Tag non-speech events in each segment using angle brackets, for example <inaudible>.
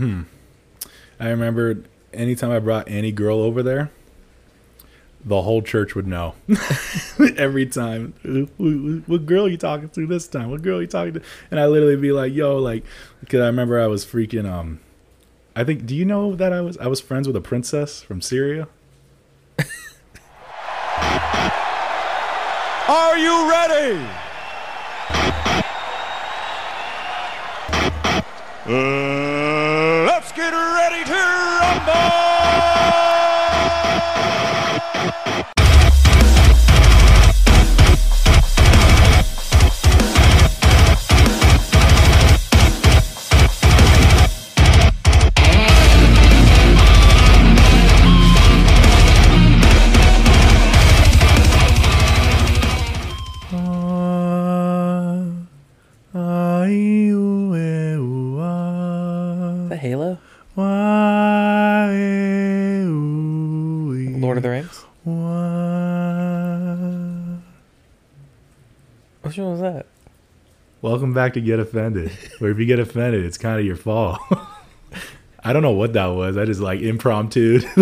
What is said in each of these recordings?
I remember anytime I brought any girl over there, the whole church would know. <laughs> Every time. What girl are you talking to this time? What girl are you talking to? And I literally be like, yo, like, because I remember I was freaking, um, I think, do you know that I was, I was friends with a princess from Syria? <laughs> Are you ready? Uh, Timão! Welcome back to Get Offended. Where if you get offended, it's kind of your fault. <laughs> I don't know what that was. I just like impromptu. <laughs>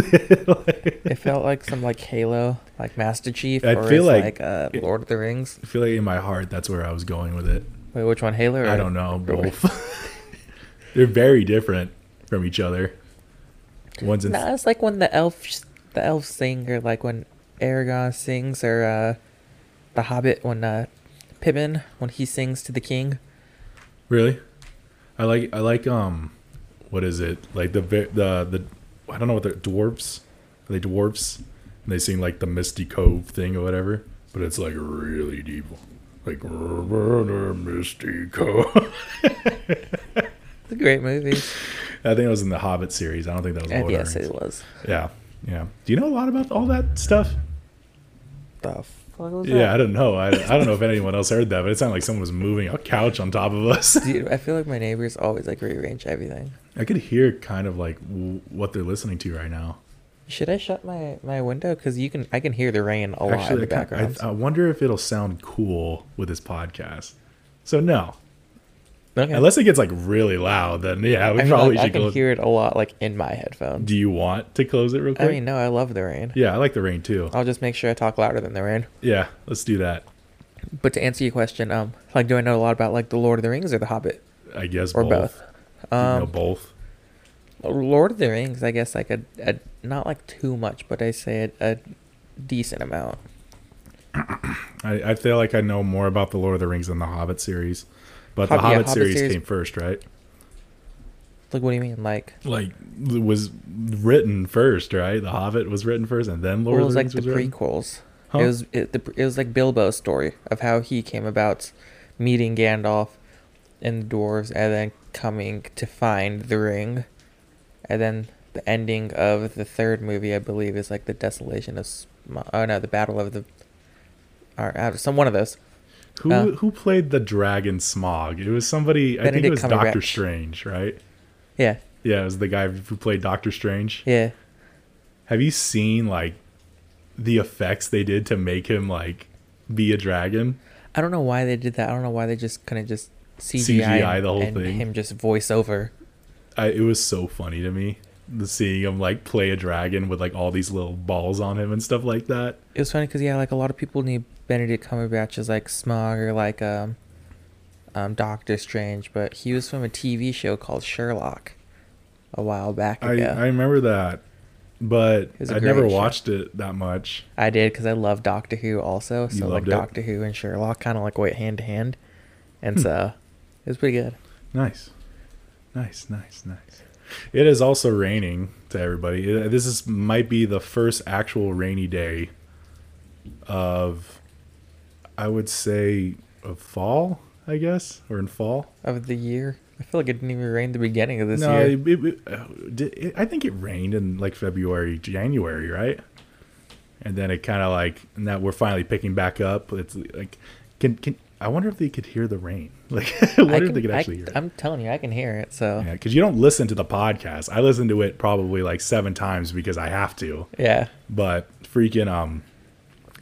It felt like some like Halo, like Master Chief, I or feel like like, uh, Lord of the Rings. I feel like in my heart, that's where I was going with it. Wait, which one? Halo? Or I don't know. Both. <laughs> They're very different from each other. One's in. It's like when the elves, the elves sing, or like when Aragorn sings, or uh, the Hobbit when uh, Pippin when he sings to the king. Really? I like I like um what is it? Like the the the I don't know what the dwarves. Are they dwarves? And they sing like the Misty Cove thing or whatever, but it's like really deep. Like Misty Cove. It's a great movie. <laughs> I think it was in the Hobbit series. I don't think that was Lord yes, it was. Yeah. Yeah. Do you know a lot about all that stuff? The fuck was Yeah, I don't know. I, I don't know if anyone else heard that, but it sounded like someone was moving a couch on top of us. <laughs> Dude, I feel like my neighbors always like rearrange everything. I could hear kind of like w- what they're listening to right now. Should I shut my my window? Cause you can, I can hear the rain a lot in the I, background. I, I wonder if it'll sound cool with this podcast. So no, okay. unless it gets like really loud, then yeah, we I probably like, I should can close. hear it a lot, like in my headphones. Do you want to close it real quick? I mean, no, I love the rain. yeah, I like the rain too. I'll just make sure I talk louder than the rain. Yeah, let's do that. But to answer your question, um, like, do I know a lot about like the Lord of the Rings or the Hobbit I guess or both. both? Do you know Um, both. Lord of the Rings, I guess like a, a not like too much, but I say a, a decent amount. <clears throat> I, I feel like I know more about the Lord of the Rings than the Hobbit series, but the yeah, Hobbit, Hobbit series, series- came first, right? Like, what do you mean? Like, Like it was written first, right? The Hobbit was written first, and then Lord well, it was like the was prequels. Huh? It was it, the, it was like Bilbo's story of how he came about meeting Gandalf and the dwarves, and then coming to find the ring, and then the ending of the third movie, I believe, is like the desolation of. Sm- oh no, the battle of the. Or uh, some one of those. Who Uh, who played the dragon Smaug? It was somebody. I think it Benedict was Doctor Strange, right? Yeah, Yeah, it was the guy who played Doctor Strange. yeah. Have you seen like the effects they did to make him like be a dragon? I don't know why they did that. I don't know why they just couldn't just CGI, CGI and- the whole and thing. him just voice over. I, it was so funny to me the seeing him like play a dragon with like all these little balls on him and stuff like that. It was funny because yeah, like a lot of people knew Benedict Cumberbatch as like Smaug or like um, um, Doctor Strange, but he was from a TV show called Sherlock a while back I, ago. I remember that, but I never show. watched it that much. I did because I love Doctor Who also. So like it? Doctor Who and Sherlock kind of like went hand to hand, and Hmm. so it was pretty good. Nice, nice, nice, nice. It is also raining to everybody. This is might be the first actual rainy day of, I would say, of fall. I guess or in fall. Of the year, I feel like it didn't even rain the beginning of this no, year. it, it, it, did- it- I think it rained in like February, January, right? And then it kind of like now we're finally picking back up. It's like, can can I wonder if they could hear the rain? <laughs> Like, I I wonder if can- they could I- actually hear it. I'm telling you, I can hear it. So Yeah, because you don't listen to the podcast. I listen to it probably like seven times because I have to. yeah. But freaking um,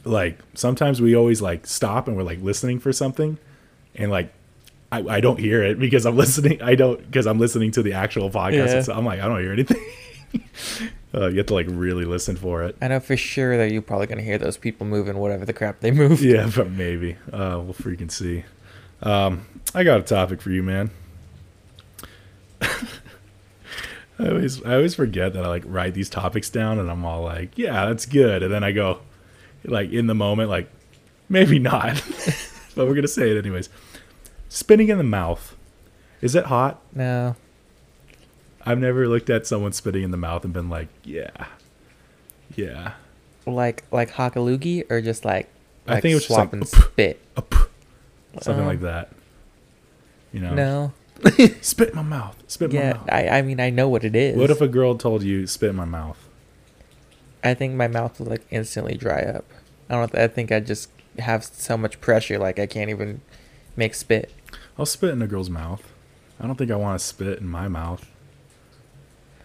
like sometimes we always like stop and we're like listening for something, and like I, I don't hear it because I'm <laughs> listening. I don't because I'm listening to the actual podcast. Yeah. So I'm like, I don't hear anything. <laughs> uh, you have to like really listen for it. I know for sure that you're probably gonna hear those people moving whatever the crap they move. Yeah, <laughs> but maybe. Uh, we'll freaking see. Um, I got a topic for you, man. I always I always forget that I like write these topics down and I'm all like, yeah, that's good. And then I go like in the moment, like, maybe not. <laughs> but we're gonna say it anyways. Spinning in the mouth. Is it hot? No. I've never looked at someone spitting in the mouth and been like, yeah. Yeah. Like like hakalugi or just like I think it was just like, "Up." spit. Up. Something Um, like that. You know? No. Spit in my mouth. Spit in my Yeah, mouth. I, I mean I know what it is. What if a girl told you spit in my mouth? I think my mouth would like instantly dry up. I don't. I think I just have so much pressure, like I can't even make spit. I'll spit in a girl's mouth. I don't think I want to spit in my mouth.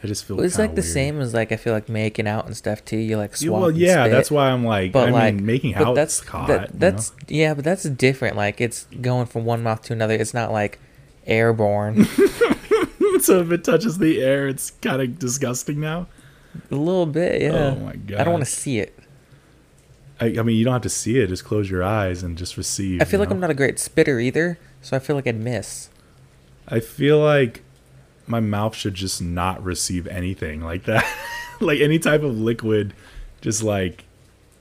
I just feel it's like the weird. same as like I feel like making out and stuff too. You like swap. well, yeah, that's why I'm like. But I like mean, making but out that's hot. that, you that's know? yeah, but that's different. Like it's going from one mouth to another. It's not like airborne. <laughs> so if it touches the air, it's kind of disgusting now. A little bit, yeah. Oh my god! I don't want to see it. I, I mean, you don't have to see it. Just close your eyes and just receive. I feel you like I'm not a great spitter either, so I feel like I'd miss. I feel like my mouth should just not receive anything like that. <laughs> like any type of liquid, just like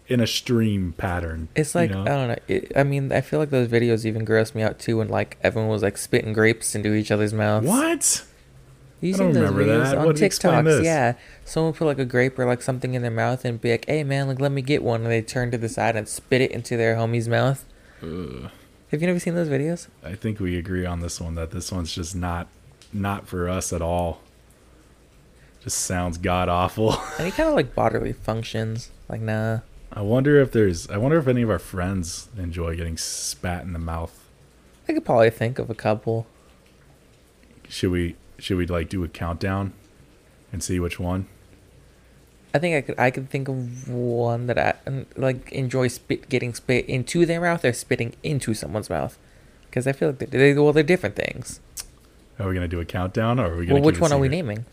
in a stream pattern. It's you like know? I don't know. It, I mean, I feel like those videos even grossed me out too, when like everyone was like spitting grapes into each other's mouths. what? You I seen those videos that. on What- TikToks? Yeah, someone put like a grape or like something in their mouth and be like, "Hey man, like let me get one," and they turn to the side and spit it into their homie's mouth. Ugh. Have you never seen those videos? I think we agree on this one that this one's just not not for us at all. Just sounds god awful. <laughs> Any kind of like bodily functions? Like nah. I wonder if there's I wonder if any of our friends enjoy getting spat in the mouth. I could probably think of a couple. Should we should we like do a countdown and see which one? I think I could I could think of one that I like enjoy spit getting spit into their mouth or spitting into someone's mouth, because I feel like they, they well they're different things. Are we gonna do a countdown or are we gonna Well, which one are we naming?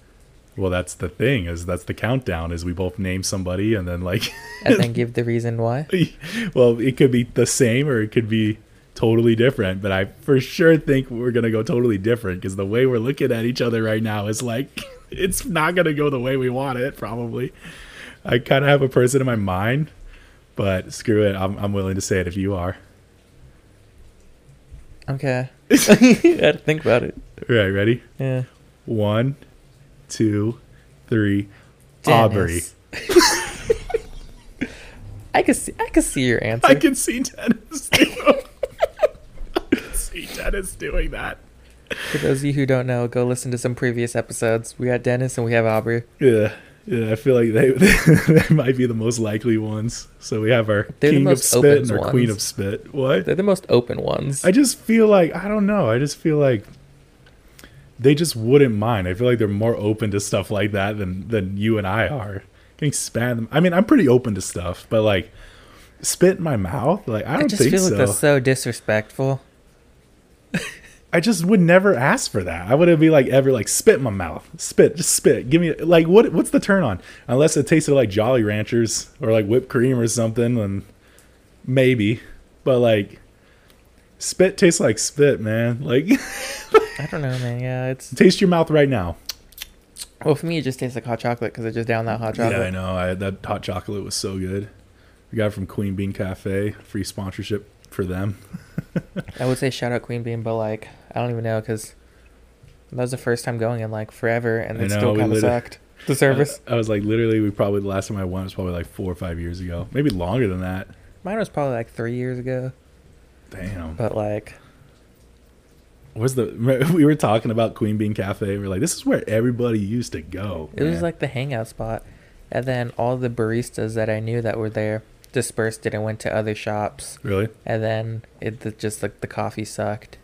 Well that's the thing, is that's the countdown is we both name somebody and then like And then <laughs> give the reason why. <laughs> well, it could be the same or it could be totally different, but I for sure think we're going to go totally different because the way we're looking at each other right now is like <laughs> it's not going to go the way we want it probably. I kind of have a person in my mind, but screw it. I'm I'm willing to say it if you are. Okay. I had to think about it. All right, ready? Yeah. One, two, three. Aubrey. <laughs> I could see I could see your answer. I can see Dennis. Do- I can see Dennis doing that. For those of you who don't know, go listen to some previous episodes. We had Dennis and we have Aubrey. Yeah, yeah. I feel like they <laughs> they might be the most likely ones. So we have our They're king of spit and our queen of spit. What? They're the most open ones. I just feel like I don't know. I just feel like they just wouldn't mind. I feel like they're more open to stuff like that than than you and I are. Getting spat. in- I mean, I'm pretty open to stuff, but like spit in my mouth, like I I don't just think feel like so. that's so disrespectful. I just would never ask for that. I wouldn't be like ever like spit in my mouth, spit, just spit. Give me like what? What's the turn on? Unless it tasted like Jolly Ranchers or like whipped cream or something, and maybe. But like spit tastes like spit, man. Like <laughs> I don't know, man. Yeah, it's taste your mouth right now. well for me. It just tastes like hot chocolate because I just down that hot chocolate. Yeah, I know. I, that hot chocolate was so good. We got it from Queen Bean Cafe. Free sponsorship for them. <laughs> I would say shout out Queen Bean, but like I don't even know because that was the first time going in like forever, and it still kind of sucked. The service. I, I was like, literally, we probably the last time I went was probably like four or five years ago, maybe longer than that. Mine was probably like three years ago, Damn. but like was the <laughs> we were talking about Queen Bean Cafe. We are like, this is where everybody used to go. it was like the hangout spot, and then all the baristas that I knew that were there dispersed it and went to other shops, really. and then it the- just like the coffee sucked.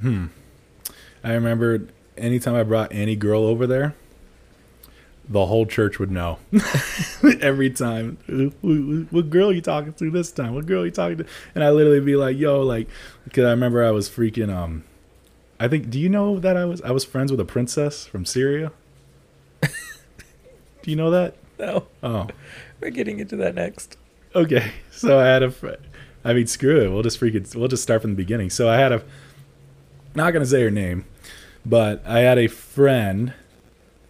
Hmm. I remember anytime I brought any girl over there, the whole church would know <laughs> every time. What girl you talking to this time? What girl you talking to? And I literally be like, yo, like, because I remember I was freaking um, I think. Do you know that I was I was friends with a princess from Syria? <laughs> do you know that? <laughs> No, Oh, we're getting into that next. okay. <laughs> So I had a. fr- I mean, screw it. We'll just freaking. We'll just start from the beginning. So I had a. Not gonna say her name, but I had a friend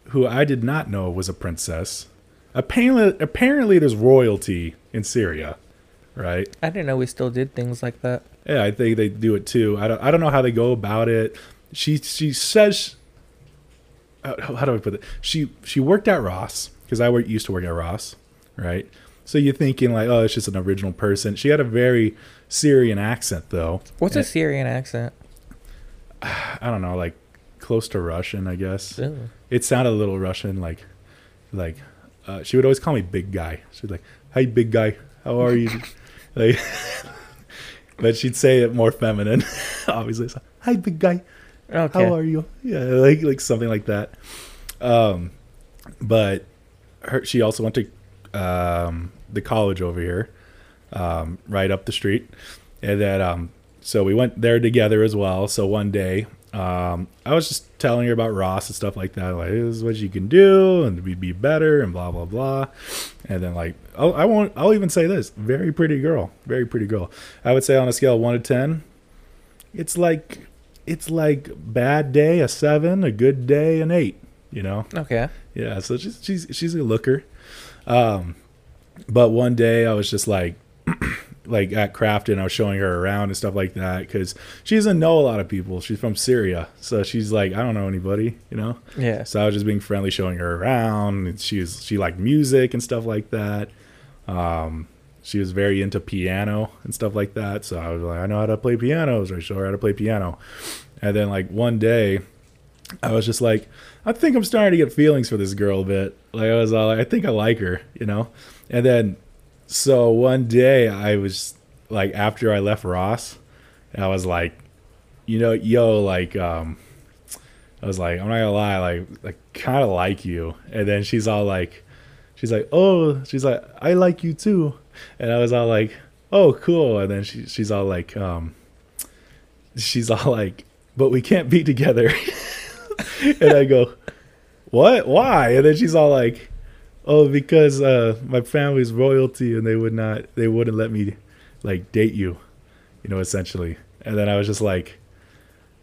who I did not know was a princess. Apparently, apparently, there's royalty in Syria, right? I didn't know we still did things like that. Yeah, I think they do it too. I don't. I don't know how they go about it. She she says. How, how do I put it? She she worked at Ross because I used to work at Ross, right? So you're thinking like, oh, it's just an original person. She had a very Syrian accent though. What's a Syrian accent? <sighs> I don't know, like close to Russian, I guess. It sounded a little Russian, like, like uh, she would always call me big guy. She'd like, "Hey, big guy, how are you?" <laughs> like, <laughs> but she'd say it more feminine, <laughs> obviously. So, Hi, big guy, Okay. how are you? Yeah, like like something like that. Um, but her, she also went to um, the college over here, um, right up the street, and then um, so we went there together as well. So one day, um, I was just telling her about Ross and stuff like that. Like, this is what you can do, and we'd be better, and blah blah blah. And then like, oh, I won't. I'll even say this: very pretty girl, very pretty girl. I would say on a scale of one to ten, it's like it's like bad day a seven, a good day an eight. You know, Okay. yeah, so she's she's she's a looker. Um, but one day I was just like, <clears throat> like at Crafton, I was showing her around and stuff like that because she doesn't know a lot of people. She's from Syria, so she's like, I don't know anybody, you know. Yeah. So I was just being friendly, showing her around. And she was she liked music and stuff like that. Um, she was very into piano and stuff like that. So I was like, I know how to play piano. So I show her how to play piano. And then like one day, I was just like, I think I'm starting to get feelings for this girl a bit. Like I was all like, I think I like her, you know. And then, so one day I was like, after I left Ross, I was like, you know, yo, like, um, I was like, I'm not gonna lie, like, I kind of like you. And then she's all like, she's like, oh, she's like, I like you too. And I was all like, oh, cool. And then she, she's all like, um, she's all like, but we can't be together. <laughs> <laughs> and I go, what? Why? And then she's all like, oh, because uh, my family's royalty and they would not, they wouldn't let me like date you, you know, essentially. And then I was just like,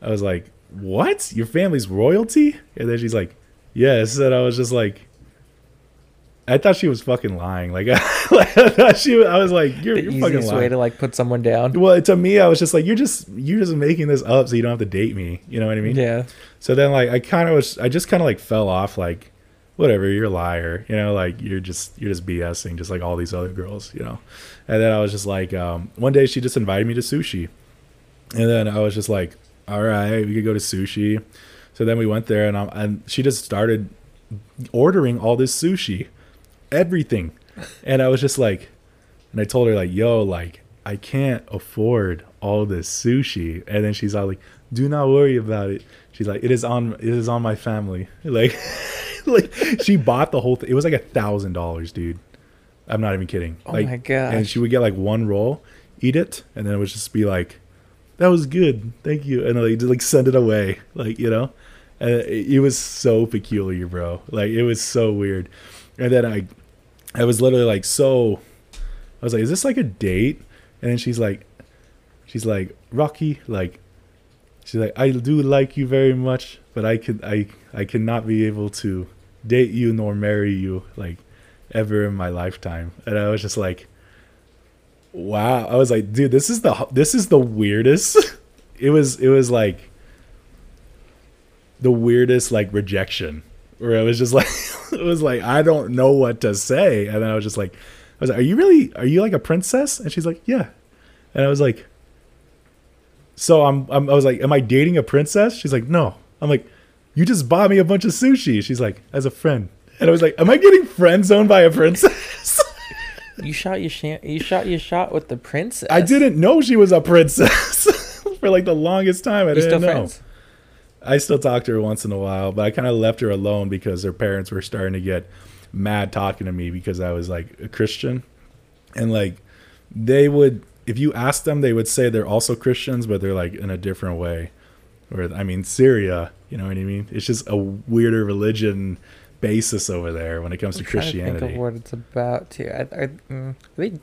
I was like, what? Your family's royalty? And then she's like, yes. And I was just like, I thought she was fucking lying. Like, like <laughs> I thought she, was- I was like, you're, The you're fucking easiest way to like put someone down. Well, to me, I was just like, you're just, you're just making this up so you don't have to date me. You know what I mean? Yeah. So then, like, I kind of was, I just kind of like fell off, like, whatever, you're a liar, you know, like you're just, you're just BSing, just like all these other girls, you know. And then I was just like, um, one day she just invited me to sushi, and then I was just like, all right, we could go to sushi. So then we went there, and i and she just started ordering all this sushi, everything, and I was just like, and I told her like, yo, like I can't afford all this sushi, and then she's all like, do not worry about it. She's like, it is on, it is on my family. <laughs> Like, <laughs> like she bought the whole thing. It was like a thousand dollars, dude. I'm not even kidding. Oh like, my gosh. And she would get like one roll, eat it, and then it would just be like, that was good, thank you, and like just like send it away, like you know. And it, it was so peculiar, bro. Like it was so weird. And then I, I was literally like, so, I was like, is this like a date? And then she's like, she's like, Rocky, like, she's like, I do like you very much, but I could, I, I cannot be able to date you nor marry you, like, ever in my lifetime. And I was just like, wow. I was like, dude, this is the, this is the weirdest. <laughs> it was, it was like the weirdest like rejection where it was just like <laughs> <laughs> it was like I don't know what to say. And then I was just like I was like are you really are you like a princess? And she's like yeah. And I was like so I'm, I'm I was like am I dating a princess? She's like no. I'm like you just bought me a bunch of sushi. She's like as a friend. And I was like am I getting friend zoned by a princess? <laughs> You shot your shot. You shot your shot with the princess. I didn't know she was a princess <laughs> for like the longest time. I You didn't know. friends? I still talk to her once in a while, but I kind of left her alone because her parents were starting to get mad talking to me because I was like a Christian. And like they would if you ask them they would say they're also Christians, but they're like in a different way. Or I mean Syria, you know what I mean? It's just a weirder religion basis over there when it comes to I'm to Christianity. think of what it's about too. Are, are, mm, are they?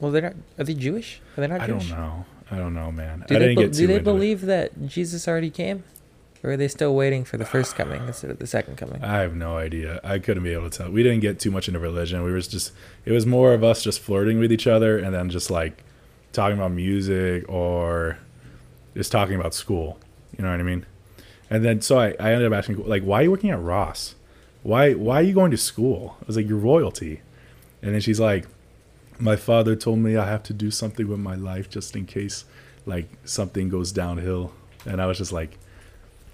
Well, they're not. Are they Jewish? Are they not I Jewish? don't know. I don't know, man. Do I they, be- do they into it. believe that Jesus already came, or are they still waiting for the first coming instead of the second coming? I have no idea. I couldn't be able to tell. We didn't get too much into religion. We was just it was more of us just flirting with each other and then just like talking about music or just talking about school. You know what I mean? And then so I, I ended up asking like, why are you working at Ross? Why why are you going to school? I was like, you're royalty. And then she's like, my father told me I have to do something with my life just in case like something goes downhill. And I was just like,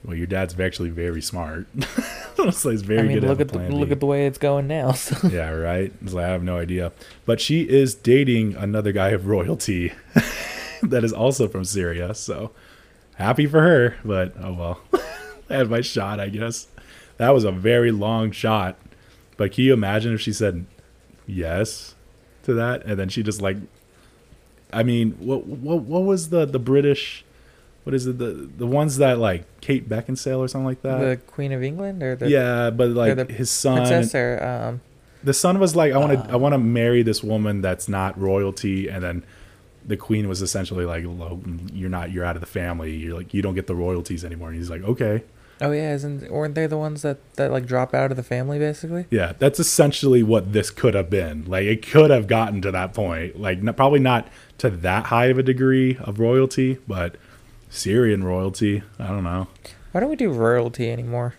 well, your dad's actually very smart. <laughs> so he's very I mean, good look at, the, look at the way it's going now. <laughs> So. yeah, right. Like I have no idea, but she is dating another guy of royalty <laughs> that is also from Syria. So happy for her, but oh well. I had my shot, I guess. That was a very long shot, but can you imagine if she said yes to that, and then she just like, I mean, what what what was the the British? What is it? The the ones that like Kate Beckinsale or something like that. the Queen of England or the yeah, but like the his son, princess or um, the son was like, I want to, Uh. I want to marry this woman that's not royalty, and then the queen was essentially like, you're not, you're out of the family. You're like, you don't get the royalties anymore. And he's like, okay, oh yeah, isn't weren't they the ones that that like drop out of the family basically? yeah, that's essentially what this could have been. Like, it could have gotten to that point. Like, n- probably not to that high of a degree of royalty, but Syrian royalty, I don't know, Why don't we do royalty anymore?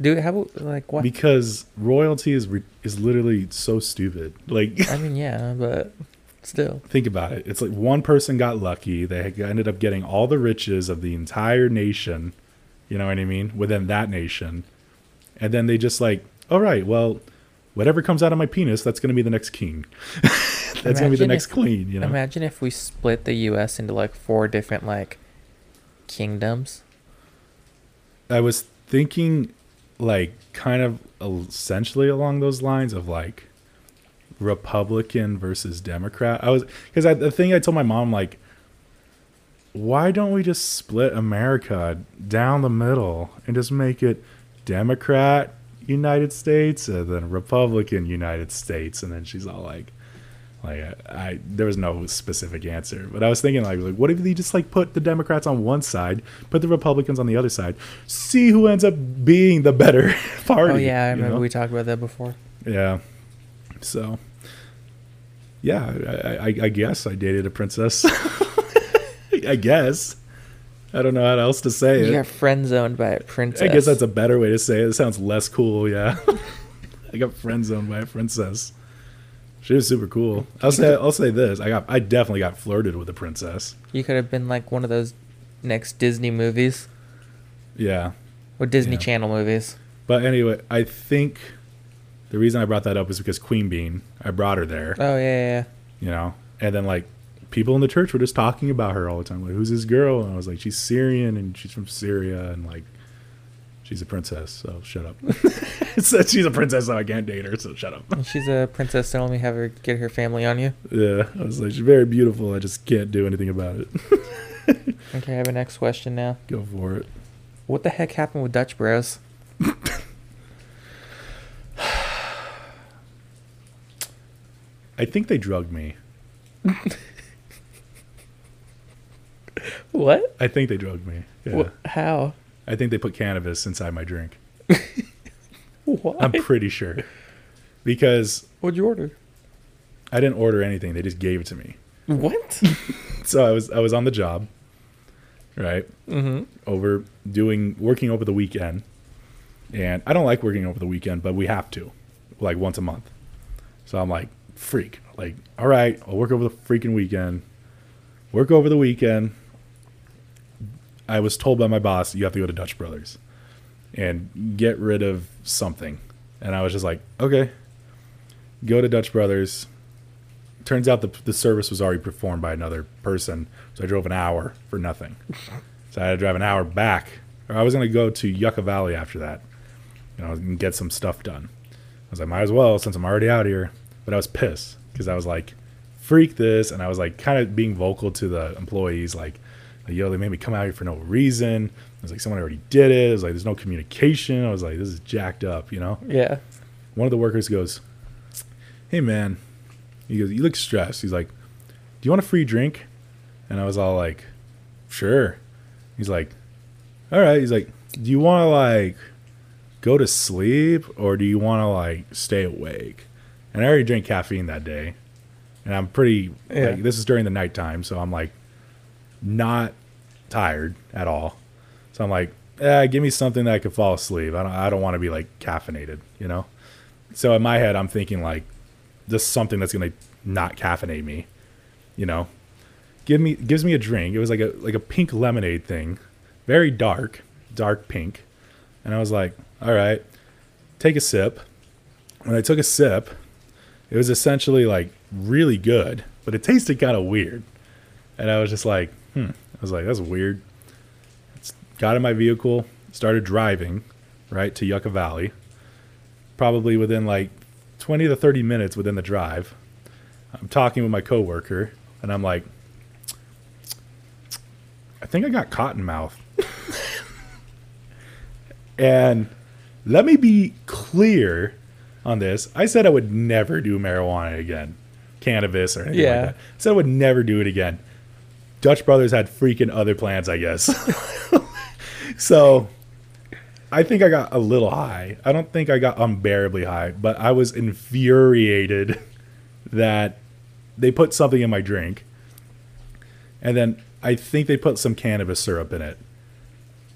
Do how about like what? because royalty is re- is literally so stupid. Like. <laughs> I mean, yeah, but still. think about it. It's like one person got lucky. They ended up getting all the riches of the entire nation. You know what I mean? Within that nation. And then they just like, all right, well, whatever comes out of my penis, that's going to be the next king. <laughs> that's going to be the next if- queen, you know? Imagine if we split the U.S. into like four different like kingdoms. I was thinking like kind of essentially along those lines of like Republican versus Democrat. I was because the thing I told my mom like, why don't we just split America down the middle and just make it Democrat United States and then Republican United States? And then she's all like, like I, I there was no specific answer, but I was thinking like, like what if they just like put the Democrats on one side, put the Republicans on the other side, see who ends up being the better <laughs> party. oh yeah, I remember know? we talked about that before. Yeah. So, yeah, I, I, I guess I dated a princess. <laughs> I guess. I don't know how else to say You it. got friend zoned by a princess. I guess that's a better way to say it. It sounds less cool, yeah. <laughs> I got friend zoned by a princess. She was super cool. I'll say I'll say this. I got I definitely got flirted with a princess. you could have been like one of those next Disney movies Yeah. or Disney Yeah. Channel movies. But anyway, I think the reason I brought that up is because Queen Bean, I brought her there. Oh yeah, yeah, yeah. you know and then like people in the church were just talking about her all the time like who's this girl and i was like she's syrian and she's from syria and like she's a princess so shut up <laughs> she's a princess so i can't date her so shut up She's a princess, so let me have her get her family on you. yeah i was like she's very beautiful i just can't do anything about it <laughs> Okay, I have a next question now. go for it What the heck happened with Dutch Bros? <sighs> i think they drugged me <laughs> What? i think they drugged me yeah What? How? I think they put cannabis inside my drink. <laughs> What? i'm pretty sure. Because What'd you order? i didn't order anything. They just gave it to me. What? <laughs> so i was i was on the job right? Mm-hmm. over doing working over the weekend. And i don't like working over the weekend but we have to like once a month. So i'm like freak. Like all right i'll work over the freaking weekend. Work over the weekend i was told by my boss you have to go to dutch brothers and get rid of something. And i was just like okay. Go to dutch brothers. Turns out the, the service was already performed by another person so i drove an hour for nothing. So I had to drive an hour back. Or I was gonna go to Yucca Valley after that, you know, and get some stuff done. I was like, might as well since I'm already out here. But I was pissed because I was like, freak this, and I was like, kind of being vocal to the employees, like, yo, they made me come out here for no reason. I was like, someone already did it. It was like, there's no communication. I was like, this is jacked up, you know. Yeah. One of the workers goes, hey man, he goes, you look stressed. He's like, do you want a free drink? And I was all like, sure. He's like, all right. He's like, do you want to like go to sleep or do you want to like stay awake? And I already drank caffeine that day, and I'm pretty. Yeah. Like, this is during the nighttime, so I'm like not tired at all. So I'm like, eh, give me something that I could fall asleep. I don't. I don't want to be like caffeinated, you know. So in my head, I'm thinking like, just something that's gonna not caffeinate me, you know. Give me gives me a drink. It was like a like a pink lemonade thing, very dark, dark pink, and I was like, all right, take a sip. When I took a sip, it was essentially like really good, but it tasted kind of weird, and I was just like, hmm. I was like, that's weird. Got in my vehicle, started driving, right to Yucca Valley. Probably within like 20 to 30 minutes within the drive, I'm talking with my coworker, and I'm like, I think I got cotton mouth. <laughs> and let me be clear on this. I said I would never do marijuana again, cannabis or anything Yeah. like that. I said I would never do it again. Dutch Brothers had freaking other plans, I guess. <laughs> so I think I got a little high. I don't think I got unbearably high, but I was infuriated that they put something in my drink. And then I think they put some cannabis syrup in it.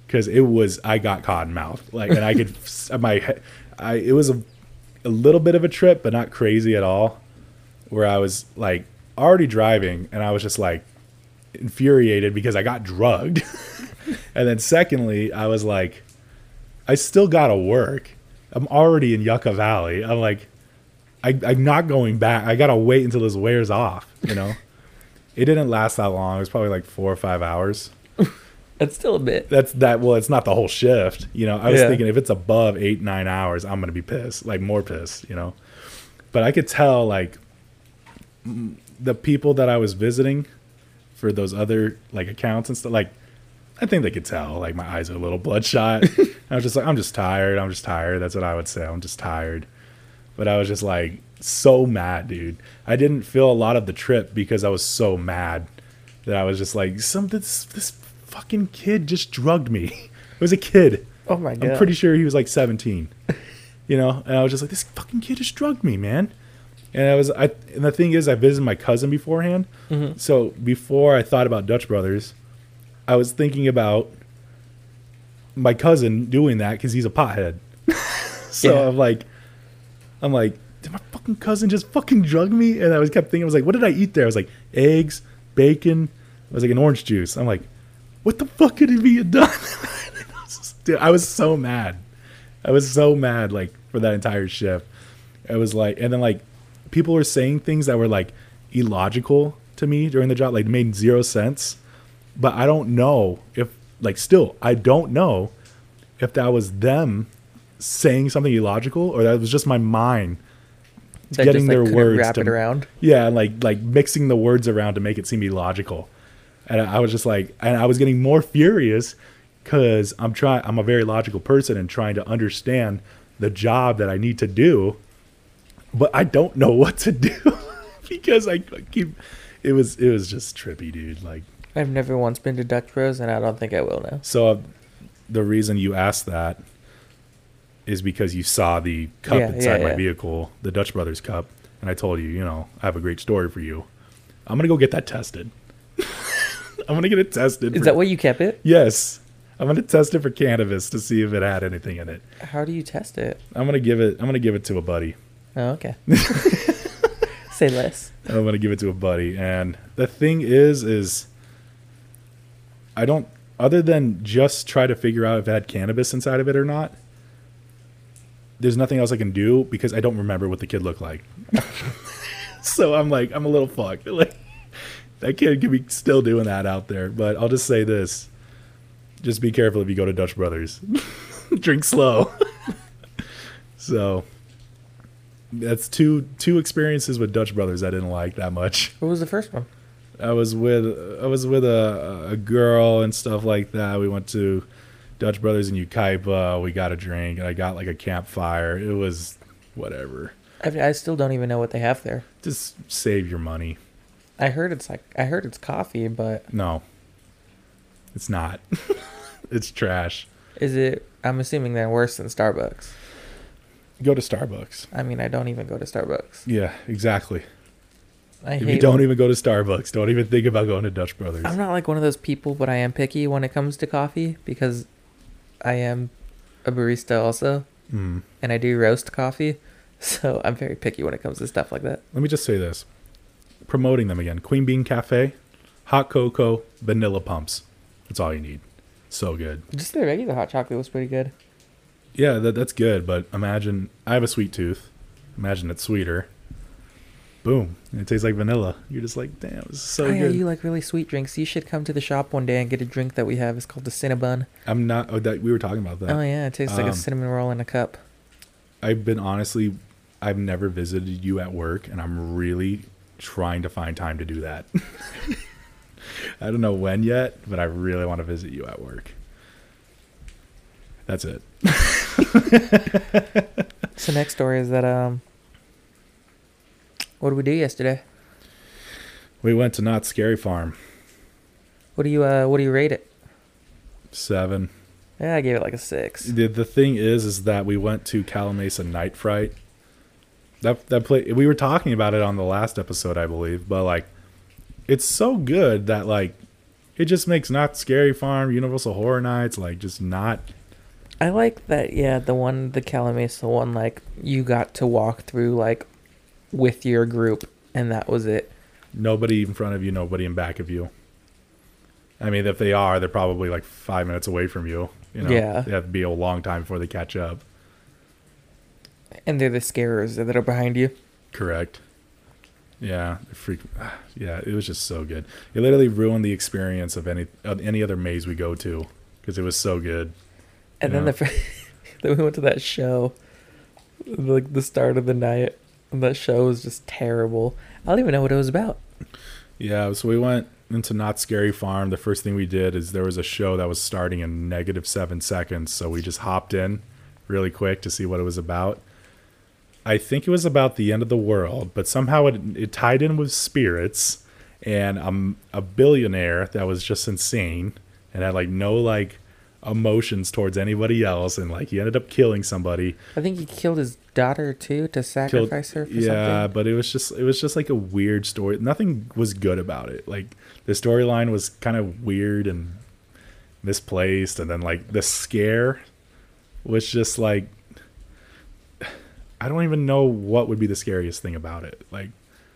Cuz it was I got cotton mouth. Like and I could <laughs> my I it was a a little bit of a trip, but not crazy at all. Where I was like already driving and I was just like infuriated because I got drugged. <laughs> and then secondly, I was like I still got to work. I'm already in Yucca Valley. I'm like I, I'm not going back. I gotta wait until this wears off. You know, it didn't last that long. It was probably like four or five hours. <laughs> That's still a bit. That's that. Well, it's not the whole shift. You know, I was Yeah. thinking if it's above eight nine hours, I'm gonna be pissed, like more pissed. You know, but I could tell like the people that I was visiting for those other like accounts and stuff. Like, I think they could tell. Like my eyes are a little <laughs> bloodshot. I was just like, I'm just tired. I'm just tired. That's what I would say. I'm just tired. But I was just like so mad, dude. I didn't feel a lot of the trip because I was so mad that I was just like, some this this fucking kid just drugged me. <laughs> It was a kid. Oh my god. I'm pretty sure he was like 17. You know, and I was just like, this fucking kid just drugged me, man. And I was, I, and the thing is, I visited my cousin beforehand. Mm-hmm. So before I thought about Dutch Brothers, I was thinking about my cousin doing that because he's a pothead. <laughs> so Yeah. I'm like, I'm like, did my fucking cousin just fucking drug me? And I was kept thinking, I was like, what did I eat there? I was like, eggs, bacon. I was like, an orange juice. I'm like, what the fuck could he be done? <laughs> Dude, I was so mad. I was so mad, like for that entire shift. It was like, and then like people were saying things that were like illogical to me during the job, like made zero sense. But I don't know if, like, still, I don't know if that was them saying something illogical or that was just my mind That getting just, like, their words wrap to- it around. yeah, and like like mixing the words around to make it seem illogical. And I I was just like, and I was getting more furious because I'm trying. I'm a very logical person and trying to understand the job that I need to do, but I don't know what to do <laughs> because I keep. It was it was just trippy, dude. Like I've never once been to Dutch Bros, and I don't think I will now. so, uh, the reason you asked that is because you saw the cup Yeah, inside yeah, my yeah. vehicle, the Dutch Brothers cup, and I told you, you know, I have a great story for you. I'm gonna go get that tested. <laughs> I'm gonna get it tested. Is for- that why you kept it? Yes, I'm gonna test it for cannabis to see if it had anything in it. How do you test it? I'm gonna give it. I'm gonna give it to a buddy. Oh, okay. <laughs> Say less. I'm gonna give it to a buddy. And the thing is, is I don't. Other than just try to figure out if it had cannabis inside of it or not. There's nothing else I can do because I don't remember what the kid looked like. <laughs> so I'm like, I'm a little fucked. <laughs> Like that kid could be still doing that out there. But I'll just say this: just be careful if you go to Dutch Brothers. Drink slow. so that's two two experiences with Dutch Brothers I didn't like that much. What was the first one? I was with I was with a a girl and stuff like that. We went to Dutch Brothers in Yucaipa. We got a drink and I got like a campfire. It was whatever. I, I still don't even know what they have there. Just save your money. I heard it's like I heard it's coffee, but No. It's not. <laughs> it's trash. is it? I'm assuming they're worse than Starbucks. Go to Starbucks. I mean, I don't even go to Starbucks. Yeah, exactly. I If hate. you don't even go to Starbucks, don't even think about going to Dutch Brothers. I'm not like one of those people, but I am picky when it comes to coffee because I am a barista also, Mm. and I do roast coffee. <laughs> So I'm very picky when it comes to stuff like that. Let me just say this. Promoting them again. Queen Bean Cafe, hot cocoa, vanilla pumps. That's all you need. So good. Just the regular hot chocolate was pretty good. Yeah, that, that's good, but imagine I have a sweet tooth. Imagine it's sweeter. Boom. And it tastes like vanilla. You're just like, damn, this is so oh yeah, good. you like really sweet drinks. You should come to the shop one day and get a drink that we have. It's called the Cinnabon. I'm not oh that we were talking about that. Oh yeah, it tastes like Um, a cinnamon roll in a cup. I've been honestly I've never visited you at work and I'm really trying to find time to do that. <laughs> I don't know when yet, but I really want to visit you at work. That's it. <laughs> <laughs> So next story is that um, what did we do yesterday? We went to Knott's Scary Farm. What do you uh, what do you rate it? 7. Yeah, I gave it like a six. The the thing is is that we went to Calamasa Night Fright. That that play we were talking about it on the last episode, I believe, but like it's so good that like it just makes Knott's Scary Farm, Universal Horror Nights like just not I like that. Yeah, the one, the Calamasa one, like you got to walk through like with your group, and that was it. nobody in front of you, nobody in back of you. I mean, if they are, they're probably like five minutes away from you. You know, Yeah. they have to be a long time before they catch up. And they're the scarers that are behind you. Correct. Yeah, freak. <sighs> Yeah, it was just so good. It literally ruined the experience of any of any other maze we go to because it was so good. And Yeah. then the <laughs> then we went to that show, like the start of the night. And that show was just terrible. I don't even know what it was about. Yeah, so we went into Knott's Scary Farm. The first thing we did is there was a show that was starting in negative seven seconds, so we just hopped in really quick to see what it was about. I think it was about the end of the world, but somehow it, it tied in with spirits and um, a billionaire that was just insane and had like no like emotions towards anybody else, and like he ended up killing somebody. I think he killed his daughter too to Killed, sacrifice her for yeah, something. but it was just it was just like a weird story. Nothing was good about it. Like the storyline was kind of weird and misplaced, and then like the scare was just like <sighs> I don't even know what would be the scariest thing about it. Like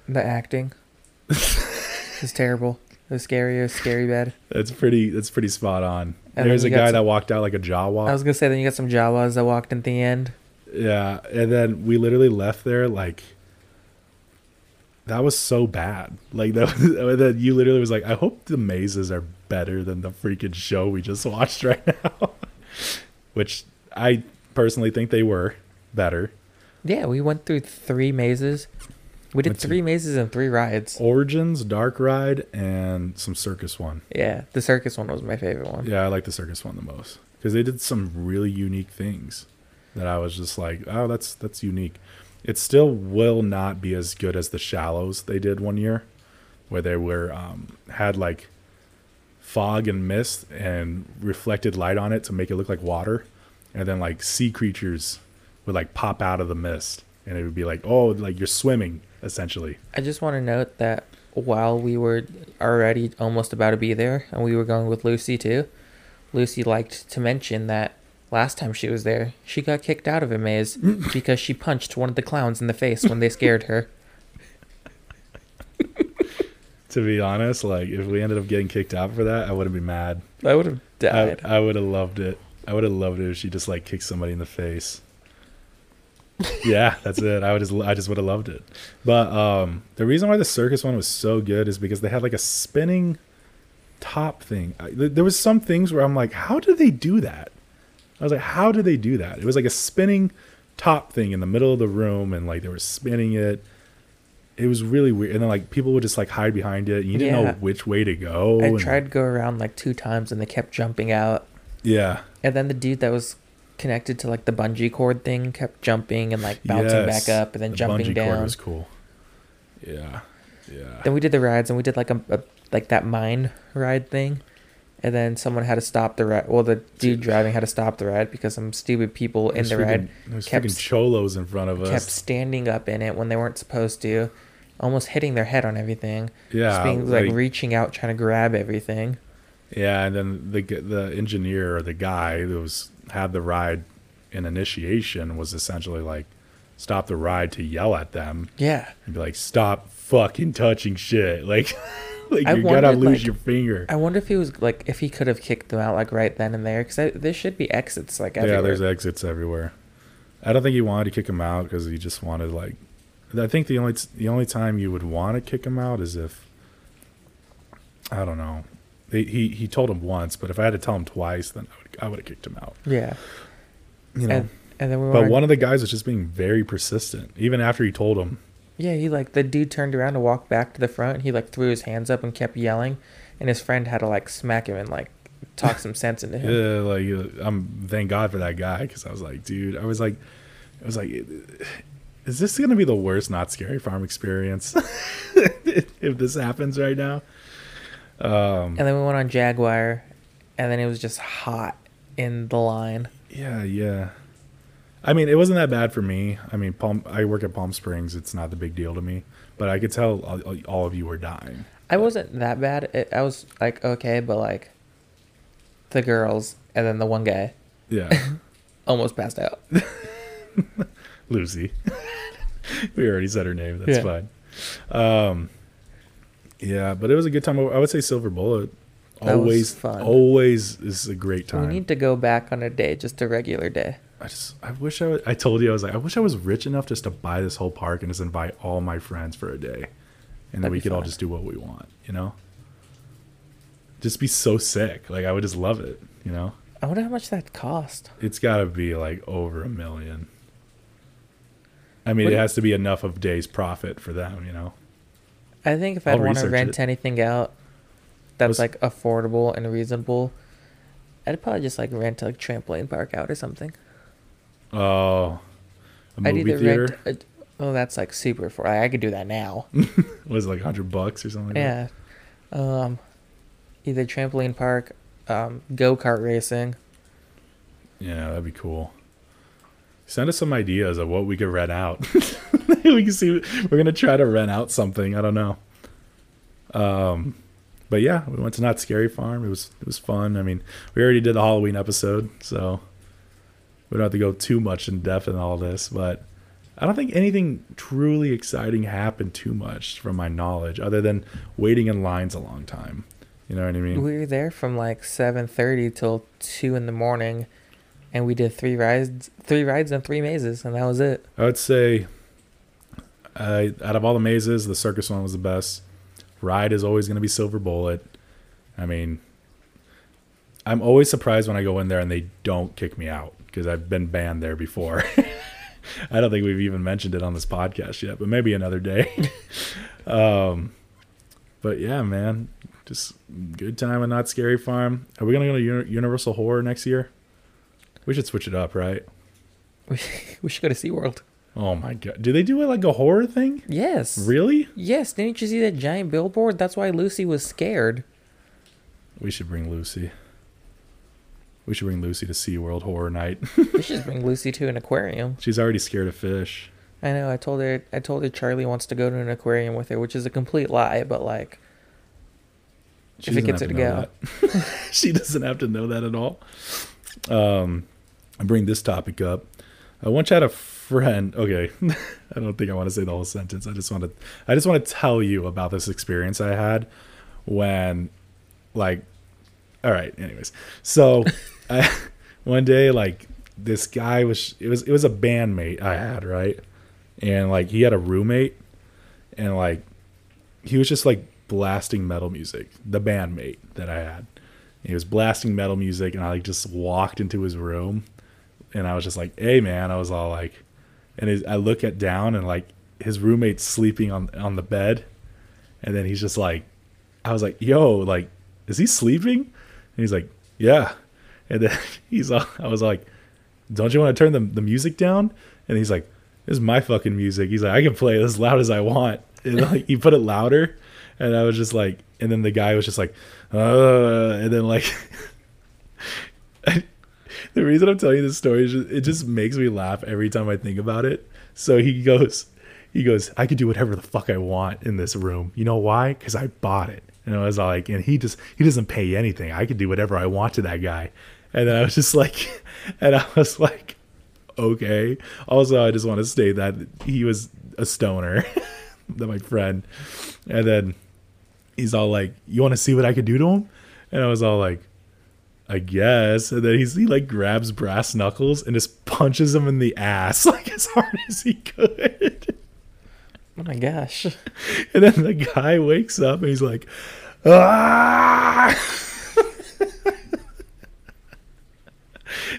The acting <laughs> is terrible. It was scary. It was scary bad. that's pretty that's pretty spot on. And There's a then you got guy some- that walked out like a Jawa. I was gonna say then you got some Jawas that walked in at the end. Yeah, and then we literally left there like that was so bad. Like that, <laughs> that you literally was like, I hope the mazes are better than the freaking show we just <laughs> watched right now. <laughs> Which I personally think they were better. Yeah, we went through three mazes. We did to- three mazes and three rides. Origins, Dark Ride, and some circus one. Yeah, the circus one was my favorite one. Yeah, I like the circus one the most because they did some really unique things that I was just like, oh, that's that's unique. It still will not be as good as the Shallows they did one year, where they were um, had like fog and mist and reflected light on it to make it look like water, and then like sea creatures would like pop out of the mist, and it would be like, oh, like you're swimming essentially. I just want to note that while we were already almost about to be there, and we were going with Lucy too, Lucy liked to mention that last time she was there, she got kicked out of a maze <laughs> because she punched one of the clowns in the face when they scared her. To be honest, like if we ended up getting kicked out for that, I wouldn't be mad. I would have I, died. I would have loved it. I would have loved it if she just like kicked somebody in the face. Yeah, that's it. I would just I just would have loved it. But um the reason why the circus one was so good is because they had like a spinning top thing. I, there was some things where I'm like, how did they do that? I was like, how did they do that? It was like a spinning top thing in the middle of the room, and like they were spinning it. It was really weird, and then like people would just like hide behind it, and you didn't know which way to go. I and- tried to go around like two times and they kept jumping out. Yeah, And then the dude that was connected to like the bungee cord thing kept jumping and like bouncing Yes. back up and then The jumping bungee cord was cool. Yeah, yeah. Then we did the rides and we did like a, a like that mine ride thing. And then someone had to stop the ride. Well, the dude driving had to stop the ride because some stupid people in the ride freaking- There's kept- freaking cholos in front of us kept standing up in it when they weren't supposed to, almost hitting their head on everything. Yeah, Just being like, like- reaching out, trying to grab everything. Yeah, and then the the engineer or the guy who was had the ride in initiation was essentially like stop the ride to yell at them Yeah. and be like, "Stop fucking touching shit!" <laughs> Like, like I you're gonna lose like- your finger. I wonder if he was like, if he could have kicked them out like right then and there, because there should be exits like everywhere. Yeah, there's exits everywhere. I don't think he wanted to kick him out because he just wanted like. I think the only the only time you would want to kick him out is if. I don't know. They, he he told him once, but if I had to tell him twice, then I I would have kicked him out. yeah. You know. And and then we were But one of the guys was just being very persistent, even after he told him. Yeah, he like the dude turned around to walk back to the front. He like threw his hands up and kept yelling, and his friend had to like smack him and like talk some sense into him. <laughs> Yeah, like uh, I'm thank God for that guy because I was like, dude, I was like, I was like, is this gonna be the worst Knott's Scary Farm experience <laughs> if this happens right now? Um, And then we went on Jaguar, and then it was just hot in the line. yeah, yeah. I mean, it wasn't that bad for me. I mean, Palm. I work at Palm Springs. It's not the big deal to me. But I could tell all, all of you were dying. I wasn't that bad. It, I was like okay, but like the girls and then the one guy Yeah, <laughs> almost passed out. <laughs> Lucy. <laughs> we already said her name. That's Yeah. fine. Um, yeah, but it was a good time. I would say Silver Bullet. That Always, fun. always is a great time. We need to go back on a day, just a regular day. I just, I wish I, was, I told you I was like, I wish I was rich enough just to buy this whole park and just invite all my friends for a day, and then That'd we be could all just do what we want. You know, just be so sick. Like I would just love it. You know, I wonder how much that cost. it's got to be like over a million. I mean, What- it has to be enough of days profit for them. You know. I think if I'd want to rent it. anything out that's Was- like affordable and reasonable, I'd probably just like rent a trampoline park out or something. Oh, a I'd movie either theater rent. A, oh, that's like super for. I could do that now. <laughs> was like hundred bucks or something. Like yeah. Um, either trampoline park, um, go kart racing. yeah, that'd be cool. Send us some ideas of what we could rent out. <laughs> we can see. We're gonna try to rent out something. I don't know. Um, but yeah, we went to Knott's Scary Farm. It was it was fun. I mean, we already did the Halloween episode, so we don't have to go too much in depth in all this. But I don't think anything truly exciting happened too much from my knowledge, other than waiting in lines a long time. You know what I mean? We were there from like seven thirty till two in the morning, and we did three rides, three rides and three mazes, and that was it. I would say, uh, out of all the mazes, the circus one was the best. Ride is always going to be Silver Bullet. I mean, I'm always surprised when I go in there and they don't kick me out because I've been banned there before. <laughs> I don't think we've even mentioned it on this podcast yet, but maybe another day. <laughs> um, but yeah, man, just good time and Knott's Scary Farm. Are we gonna go to Uni- Universal Horror next year? We should switch it up, right? We, <laughs> we should go to SeaWorld. Oh my god, do they do it like a horror thing? Yes. Really? Yes. Didn't you see that giant billboard? That's why Lucy was scared. We should bring Lucy. We should bring Lucy to SeaWorld Horror Night. <laughs> We should bring Lucy to an aquarium. She's already scared of fish. I know. I told her. I told her Charlie wants to go to an aquarium with her, which is a complete lie. But like, She If it doesn't gets have her to to know that. <laughs> she doesn't have to know that at all. Um, I bring this topic up. I once had a friend. Okay, <laughs> I don't think I want to say the whole sentence. I just want to. I just want to tell you about this experience I had when, like, all right. Anyways, so <laughs> I one day like this guy was. It was it was a bandmate I had right, and like he had a roommate, and like he was just like blasting metal music. The bandmate that I had, he was blasting metal music, and I like just walked into his room, and I was just like, "Hey, man!" I was all like, and his, I look at down and like his roommate's sleeping on on the bed, and then he's just like, I was like, "Yo, like, is he sleeping?" And he's like, "Yeah," and then <laughs> he's I was like, "Don't you want to turn the the music down?" And he's like, "This is my fucking music." He's like, "I can play it as loud as I want." And like he put it louder, and I was just like, and then the guy was just like, uh, and then like. <laughs> <laughs> the reason I'm telling you this story is just, it just makes me laugh every time I think about it. So he goes, he goes, I could do whatever the fuck I want in this room. You know why? Because I bought it. And I was like, and he just he doesn't pay anything. I could do whatever I want to that guy. And then I was just <laughs> like, and I was like, okay. Also, I just want to state that he was a stoner, <laughs> that my friend. And then he's all like, "You want to see what I could do to him?" And I was all like, "I guess." And then he's, he like grabs brass knuckles and just punches him in the ass <laughs> like as hard as he could. Oh my gosh. And then the guy wakes up and he's like, "Ah!"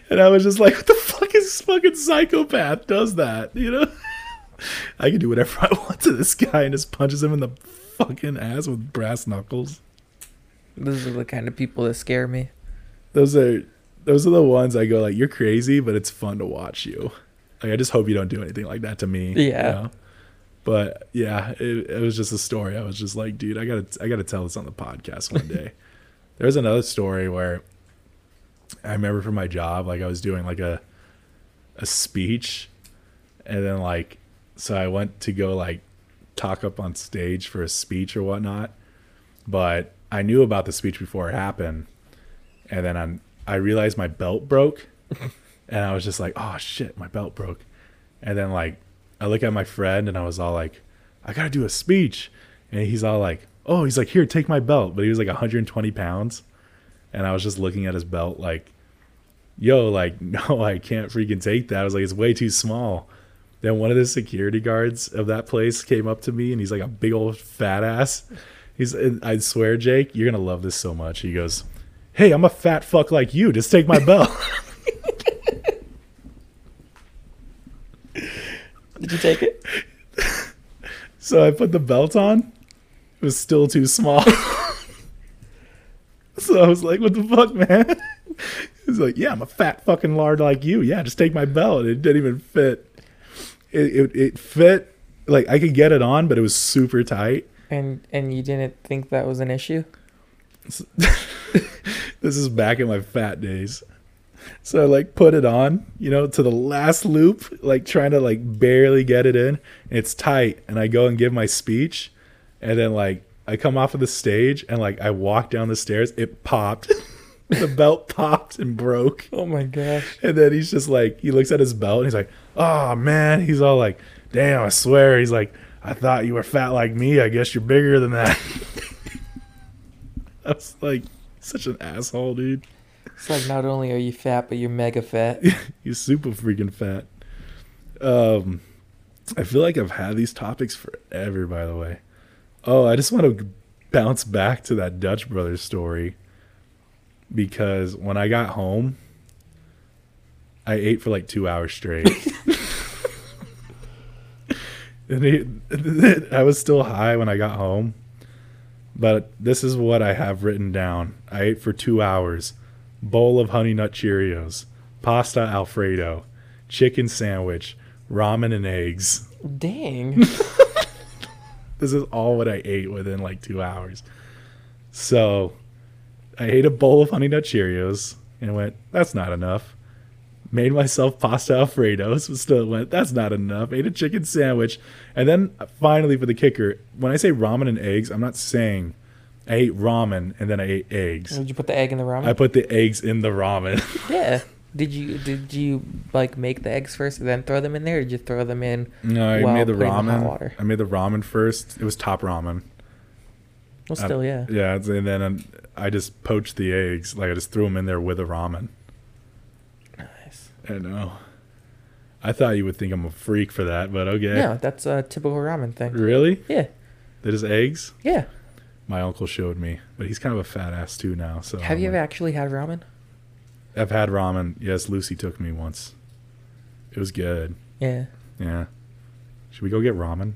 and I was just like, "What the fuck is this fucking psychopath does that?" You know. <laughs> I can do whatever I want to this guy and just punches him in the fucking ass with brass knuckles. Those are the kind of people that scare me. Those are those are the ones I go like, you're crazy, but it's fun to watch you. Like I just hope you don't do anything like that to me. you Yeah. know? But yeah, it, it was just a story. I was just like, dude, I gotta I gotta tell this on the podcast one day. <laughs> there was another story where I remember for my job, like I was doing like a a speech and then like so I went to go like talk up on stage for a speech or whatnot. But I knew about the speech before it happened. And then I'm, I realized my belt broke. and I was just like, oh shit, my belt broke. And then like I look at my friend and I was all like, I gotta do a speech. And he's all like, oh, he's like, here, take my belt. But he was like 120 pounds. And I was just looking at his belt like, yo, like, <laughs> no, I can't freaking take that. I was like, it's way too small. Then one of the security guards of that place came up to me and he's like a big old fat ass. He's, I swear, Jake, you're gonna love this so much. He goes, Hey, I'm a fat fuck like you. Just take my belt. <laughs> Did you take it? so I put the belt on. It was still too small. <laughs> so I was like, What the fuck, man? <laughs> He's like, Yeah, I'm a fat fucking lard like you. Yeah, just take my belt. It didn't even fit. It, it, it fit like I could get it on, but it was super tight. And and you didn't think that was an issue? <laughs> this is back in my fat days. So I like put it on, you know, to the last loop, like trying to like barely get it in. It's tight, and I go and give my speech, and then like I come off of the stage and like I walk down the stairs, it popped. <laughs> the belt popped and broke. Oh my gosh. And then he's just like, he looks at his belt and he's like, oh man. He's all like, damn, I swear. He's like, I thought you were fat like me. I guess you're bigger than that. <laughs> <laughs> I was like, such an asshole, dude. It's like not only are you fat, but you're mega fat. <laughs> You're super freaking fat. Um, I feel like I've had these topics forever, by the way. Oh, I just want to bounce back to that Dutch Brothers story because when I got home, I ate for like two hours straight. <laughs> and it, I was still high when I got home, but this is what I have written down. I ate for two hours bowl of Honey Nut Cheerios, pasta Alfredo, chicken sandwich, ramen and eggs. Dang. <laughs> This is all what I ate within like two hours. So I ate a bowl of Honey Nut Cheerios and went, that's not enough. Made myself pasta Alfredos, but still went, that's not enough. Ate a chicken sandwich. And then finally, for the kicker, when I say ramen and eggs, I'm not saying I ate ramen and then I ate eggs. Did you put the egg in the ramen? I put the eggs in the ramen. <laughs> yeah. Did you did you like make the eggs first and then throw them in there, or did you throw them in? no, I made the putting the hot ramen. water. I made the ramen first. It was top ramen. Well, still, yeah. Yeah, and then um, I just poached the eggs. Like I just threw them in there with the ramen. I know. I thought you would think I'm a freak for that, but okay. No, that's a typical ramen thing. Really? Yeah. That is eggs? Yeah. My uncle showed me, but he's kind of a fat ass too now. So Have you I'm ever like- actually had ramen? I've had ramen. Yes, Lucy took me once. It was good. Yeah. Yeah. Should we go get ramen?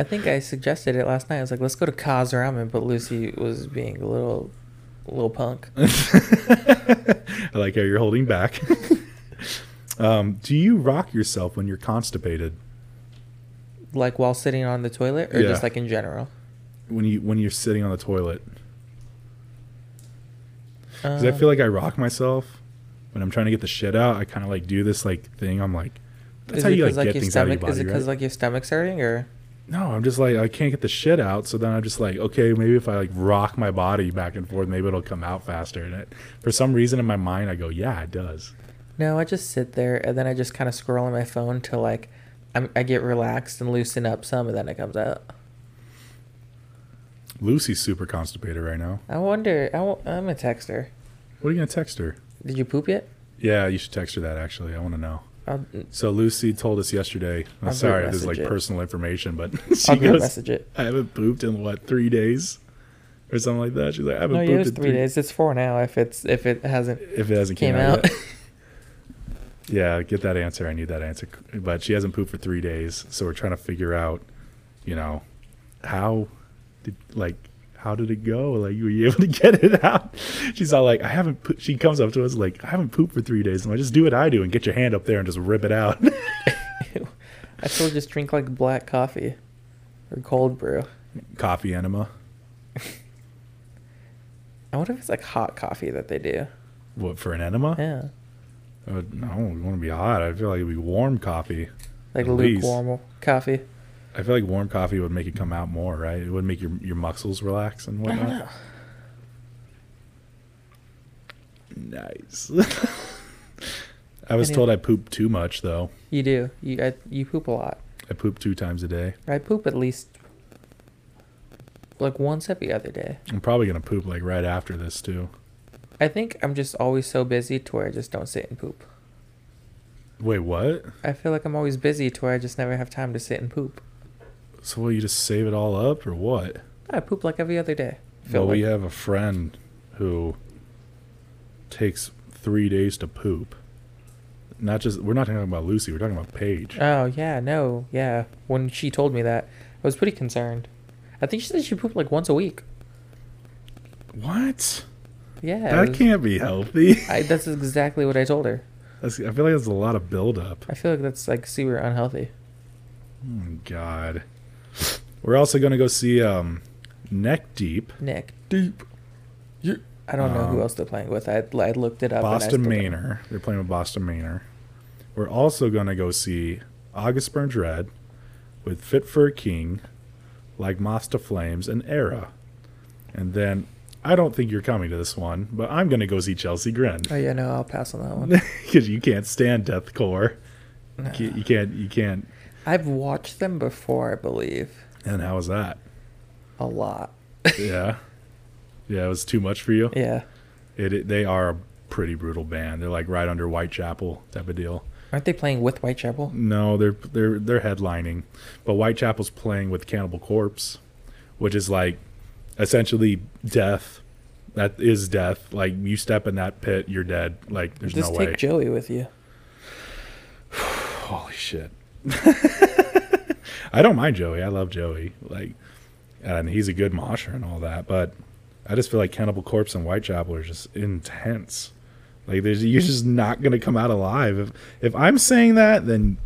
I think I suggested it last night. I was like, let's go to Kaz Ramen, but Lucy was being a little, little punk. <laughs> I like how you're holding back. <laughs> um, do you rock yourself when you're constipated? Like while sitting on the toilet, or Yeah. just like in general. When you when you're sitting on the toilet? Because I Um, feel like I rock myself when I'm trying to get the shit out. I kind of like do this like thing. I'm like, that's how you like 'cause, get things out of your body, is it right? because like your stomach's hurting, or No, I'm just like I can't get the shit out. So then I'm just like, okay, maybe if I like rock my body back and forth, maybe it'll come out faster. And it, for some reason in my mind, I go, yeah, it does. no? I just sit there and then I just kind of scroll on my phone till like I'm, I get relaxed and loosen up some, and then it comes out. Lucy's super constipated right now. I wonder. I w- I'm gonna text her. What are you gonna text her? Did you poop yet? Yeah, you should text her that actually. I want to know. I'll, So Lucy told us yesterday. I'm sorry, this is like it. personal information, but I'll <laughs> she goes, message it. "I haven't pooped in what three days, or something like that." She's like, "I haven't No, pooped yeah, it was in three days. It's four now. If it's if it hasn't If it hasn't came came, out, out. <laughs> yeah, get that answer. I need that answer. But she hasn't pooped for three days, so we're trying to figure out, you know, how did like how did it go? Like, were you able to get it out? She's all like, I haven't. Po-. She comes up to us like, I haven't pooped for three days. And I just do what I do and get your hand up there and just rip it out. <laughs> I still just drink like black coffee or cold brew. Coffee enema. <laughs> I wonder if it's like hot coffee that they do. What for an enema? Yeah, Uh, no, we want to be hot. I feel like it'd be warm coffee. like lukewarm coffee. I feel like warm coffee would make it come out more, right? It would make your your muscles relax and I whatnot. Nice. <laughs> I was Any- told I poop too much though. You do. You I, you poop a lot. I poop two times a day. I poop at least like once every other day. I'm probably gonna poop like right after this too. I think I'm just always so busy to where I just don't sit and poop. Wait, what? I feel like I'm always busy to where I just never have time to sit and poop. So will you just save it all up or what? I poop like every other day. Feel Well, we have a friend who takes three days to poop. Not just we're not talking about Lucy. We're talking about Paige. Oh yeah, no, yeah. When she told me that, I was pretty concerned. I think she said she pooped like once a week. What? Yeah, it That was- can't be healthy. <laughs> I, that's exactly what I told her. That's, I feel like that's a lot of buildup. I feel like that's like super unhealthy. Oh, God. We're also gonna go see um, Neck Deep, Neck deep. Yeah. I don't know who Um, else they're playing with. I I looked it up. Boston still don't- Manor. They're playing with Boston Manor. We're also gonna go see August Burns Red with Fit for a King, Like Moths to Flames, and Erra. And then I don't think you're coming to this one, but I'm gonna go see Chelsea Grin Oh yeah, no, I'll pass on that one. <laughs> because you can't stand deathcore. You No. you can't. You can't. I've watched them before, I believe, And how was that? a lot. Yeah. Yeah, it was too much for you. Yeah, It, it they are a pretty brutal band. They're like right under Whitechapel type of deal. aren't they playing with Whitechapel? No, they're they're they're headlining, but Whitechapel's playing with Cannibal Corpse, which is like essentially death. That is death. Like you step in that pit, you're dead. Like there's Just no way. Just take. Joey with you. <sighs> Holy shit. <laughs> I don't mind Joey. I love Joey. Like, and he's a good mosher and all that. But I just feel like Cannibal Corpse and Whitechapel are just intense. Like, there's, you're just not gonna come out alive. If if I'm saying that, then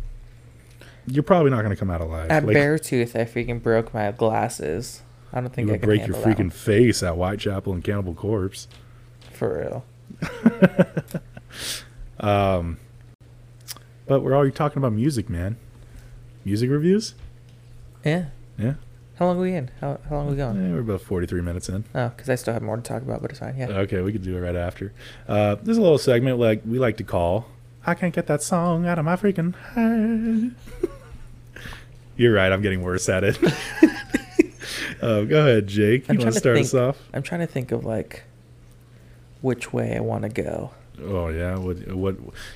you're probably not gonna come out alive. At like, Beartooth, I freaking broke my glasses. I don't think you I can break your freaking face at Whitechapel and Cannibal Corpse. for real. <laughs> Um, but we're already talking about music, man. Music reviews? Yeah. Yeah. How long are we in? How how long are we Eh, going? we're about 43 minutes in. Oh, because I still have more to talk about, but it's fine. Yeah. Okay, we could do it right after. Uh, there's a little segment like we like to call "I can't get that song out of my freaking head." <laughs> You're right. I'm getting worse at it. <laughs> uh, go ahead, Jake. I'm You want to start think. us off? I'm trying to think of like which way I want to go. Oh yeah. What? What?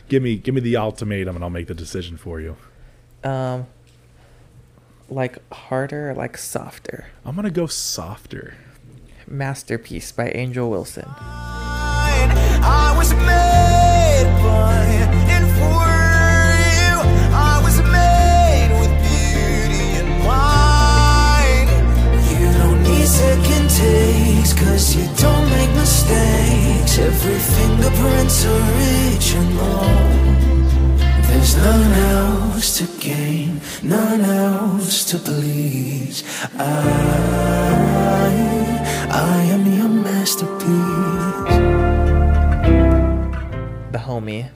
Give me. Give me the ultimatum, and I'll make the decision for you. Um, like harder or like softer? I'm gonna go softer. Masterpiece by Angel Wilson. I was made by and for you. I was made with beauty in mind. You don't need second takes, cause you don't make mistakes. Every fingerprint's original. There's none else to gain, none else to please. I, I am your masterpiece. The homie.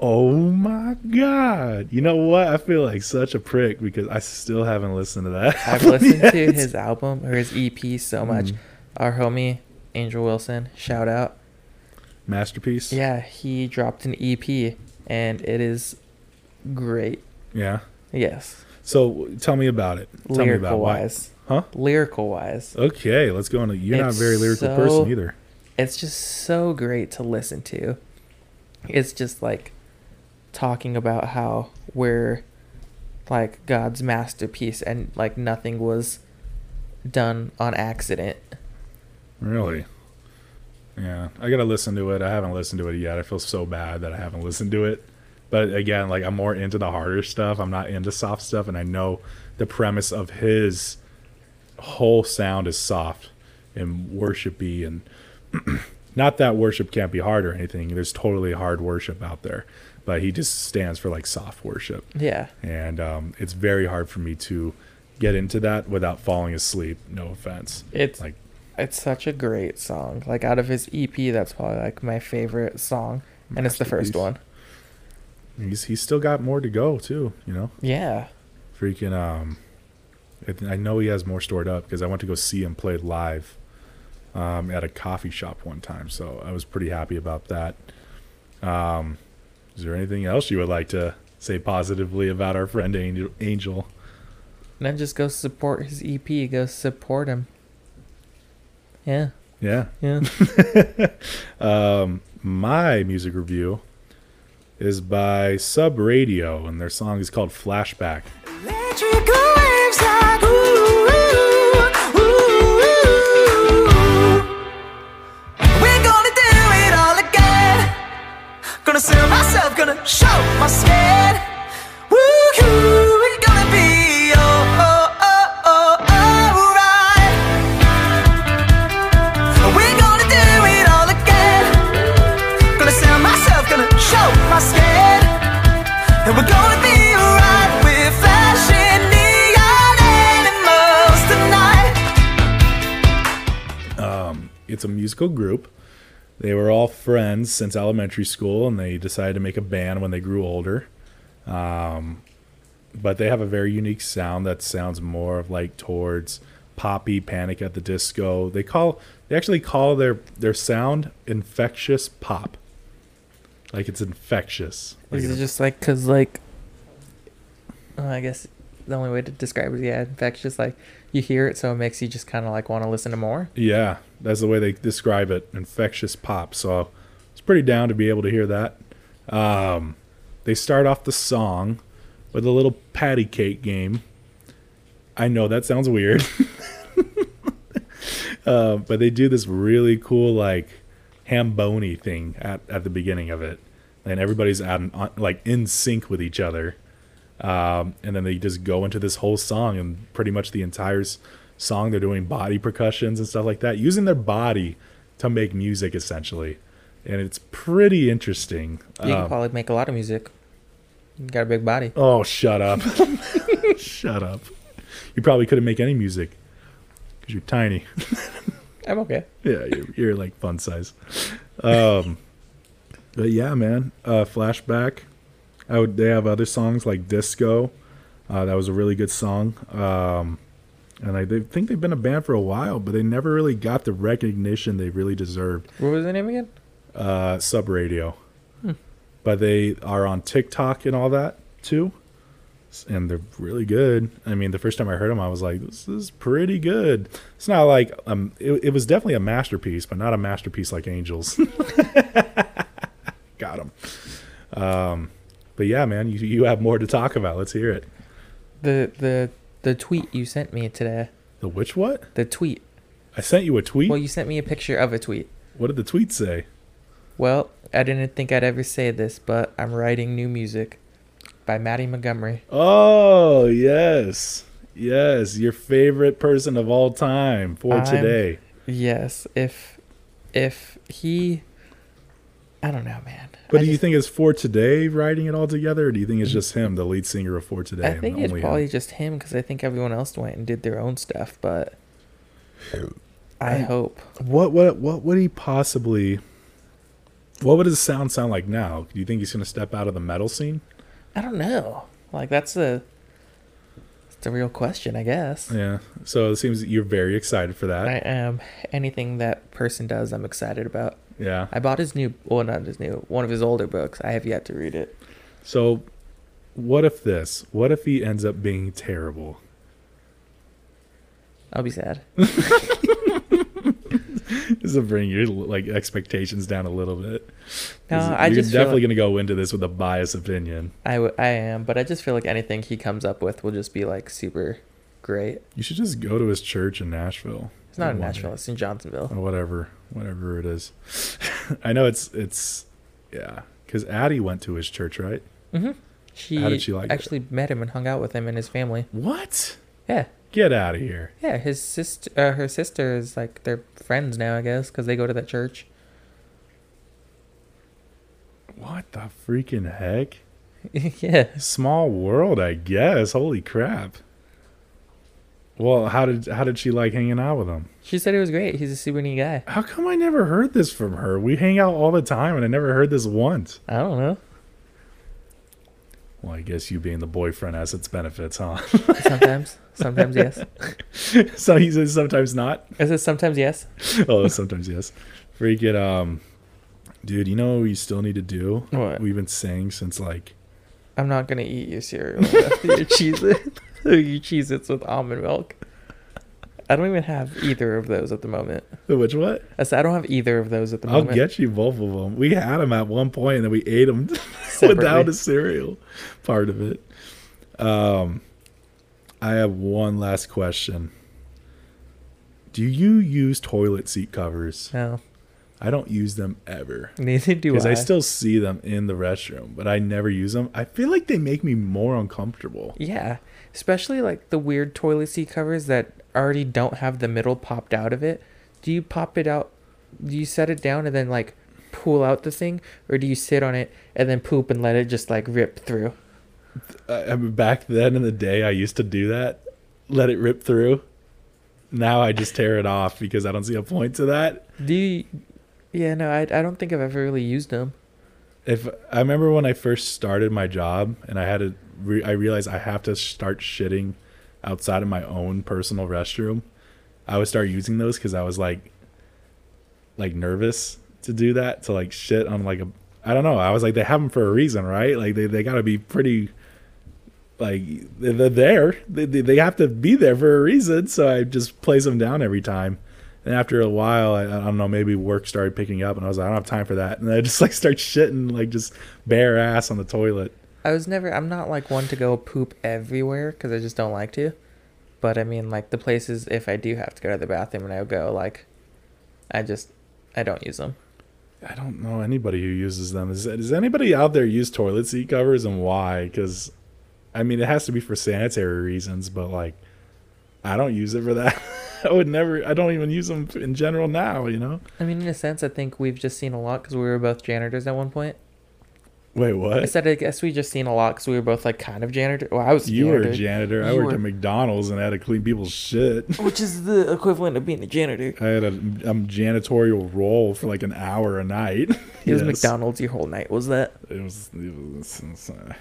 Oh my god! You know what? I feel like such a prick because I still haven't listened to that. I've <laughs> listened yet. to his album or his EP so much. Mm. Our homie Angel Wilson, shout out. masterpiece. Yeah, he dropped an EP and it is great. Yeah. Yes. So tell me about it. Tell me lyrical about why. wise. Huh? Lyrical wise. Okay, let's go on. to- You're not a very lyrical so- person either. It's just so great to listen to. It's just like talking about how we're like God's masterpiece and like nothing was done on accident. Really? Yeah, I gotta listen to it. I haven't listened to it yet. I feel so bad that I haven't <laughs> listened to it. But again, like I'm more into the harder stuff. I'm not into soft stuff, and I know the premise of his whole sound is soft and worshipy, and <clears throat> not that worship can't be hard or anything. There's totally hard worship out there, but he just stands for like soft worship, Yeah. and um, it's very hard for me to get into that without falling asleep. No offense. It's Like it's such a great song. Like out of his EP, that's probably like my favorite song, and it's the first one. He's he's still got more to go too. You know, Yeah. freaking. Um, I- know he has more stored up because I went to go see him play live, um, at a coffee shop one time. So I was pretty happy about that. Um, is there anything else you would like to say positively about our friend Angel? Angel? And then just go support his EP. Go support him. Yeah. Yeah. Yeah. <laughs> Um, my music review is by Sub Radio, and their song is called Flashback. Like ooh, ooh, ooh. We're gonna do it all again. Gonna sell myself, gonna show my skin. It's a musical group. They were all friends since elementary school, and they decided to make a band when they grew older. Um, but they have a very unique sound that sounds more of like towards poppy Panic at the Disco. They call they actually call their their sound infectious pop. Like it's infectious. Like Is it just like because like, uh, I guess the only way to describe it, yeah, infectious. Like you hear it, so it makes you just kind of like want to listen to more. Yeah, that's the way they describe it. Infectious pop. So it's pretty down to be able to hear that. Um, they start off the song with a little patty cake game. I know that sounds weird. <laughs> uh, but they do this really cool, like, hamboni thing at, at the beginning of it. And everybody's at an, like in sync with each other. Um, and then they just go into this whole song, and pretty much the entire song they're doing body percussions and stuff like that, using their body to make music essentially, and it's pretty interesting. You Um, can probably make a lot of music. You got a big body. oh, shut up! <laughs> shut up! You probably couldn't make any music because you're tiny. I'm okay. <laughs> yeah, you're, you're like fun size. Um, but yeah, man, uh, flashback. I would. They have other songs like Disco. Uh, that was a really good song. Um, and I they think they've been a band for a while, but they never really got the recognition they really deserved. What was the name again? Uh, Sub Radio. But they are on TikTok and all that too. And they're really good. I mean, the first time I heard them, I was like, "This is pretty good." It's not like um, it, it was definitely a masterpiece, but not a masterpiece like Angels. <laughs> <laughs> Got him. Um, but yeah, man, you you have more to talk about. Let's hear it. The the the tweet you sent me today. The which what? The tweet. I sent you a tweet. Well, you sent me a picture of a tweet. what did the tweet say? Well, I didn't think I'd ever say this, but I'm writing new music by Mattie Montgomery. Oh yes, yes, your favorite person of all time for I'm- today. Yes, if if he I don't know, man. But I do you just- think it's for today writing it all together, or do you think it's just him, the lead singer of For Today? I think it's probably him? just him because I think everyone else went and did their own stuff, but I I- hope. What what what would he possibly? What would his sound sound like now? Do you think he's gonna step out of the metal scene? I don't know. Like that's the that's the real question, I guess. Yeah. So it seems that you're very excited for that. I am. Anything that person does, I'm excited about. Yeah. I bought his new, well, not his new, one of his older books. I have yet to read it. So, what if this? What if he ends up being terrible? I'll be sad. <laughs> This will bring your like expectations down a little bit. No, I you're just definitely like- gonna go into this with a biased opinion. I, w- I am, but I just feel like anything he comes up with will just be like super great. You should just go to his church in Nashville. It's not in. Nashville. It's in Johnsonville. or whatever, whatever it is. <laughs> I know it's it's yeah, because Addie went to his church, right? Mm-hmm. She, How did she like it? actually met him and hung out with him and his family. What? Yeah, Get out of here! yeah. His sister, uh, her sister is like they're friends now, I guess, because they go to that church. What the freaking heck? <laughs> yeah, Small world, I guess. Holy crap! Well, how did how did she like hanging out with him? she said it was great. He's a super neat guy. How come I never heard this from her? We hang out all the time, and I never heard this once. I don't know. Well, I guess you being the boyfriend has its benefits, huh? Sometimes, <laughs> sometimes yes. <laughs> so he says sometimes not. I it sometimes yes? oh, sometimes yes. Freaking um, dude, you know what you still need to do? What? We've been saying since like I'm not gonna eat your cereal. <laughs> your Cheez-It. <laughs> your Cheez-Its with almond milk. I don't even have either of those at the moment. which what? I said I don't have either of those at the moment. I'll get you both of them. We had them at one point, and then we ate them without the cereal part of it. Um, I have one last question. Do you use toilet seat covers? No, I don't use them ever. neither do I. Because I. I still see them in the restroom, but I never use them. I feel like they make me more uncomfortable. Yeah, especially like the weird toilet seat covers that already don't have the middle popped out of it. Do you pop it out? Do you set it down and then like pull out the thing, or do you sit on it and then poop and let it just like rip through? I, back then in the day, I used to do that, let it rip through. Now I just tear it off because I don't see a point to that. Do you? Yeah, no, I I don't think I've ever really used them. If I remember when I first started my job and I had to, re- I realized I have to start shitting outside of my own personal restroom. I would start using those because I was like, like nervous to do that to like shit on like a. I don't know. I was like, they have them for a reason, right? Like they they got to be pretty. Like they're there, they, they have to be there for a reason. So I just place them down every time. And after a while, I, I don't know, maybe work started picking up, and I was like, I don't have time for that. And I just <laughs> like start shitting, like just bare ass on the toilet. I was never. I'm not like one to go poop everywhere because I just don't like to. But I mean, like the places if I do have to go to the bathroom and I go, like, I just I don't use them. I don't know anybody who uses them. Is, does anybody out there use toilet seat covers and why? Because, I mean, it has to be for sanitary reasons, but like, I don't use it for that. <laughs> I would never. I don't even use them in general now. You know. I mean, in a sense, I think we've just seen a lot because we were both janitors at one point. Wait, what? I said I guess we just seen a lot because we were both like kind of janitor. Well, I was a You were a janitor, janitor. I worked were- at McDonald's and I had to clean people's shit. <laughs> which is the equivalent of being a janitor. I had a, a janitorial role for like an hour a night. <laughs> It was McDonald's your whole night, was that? It was. It was it's, uh,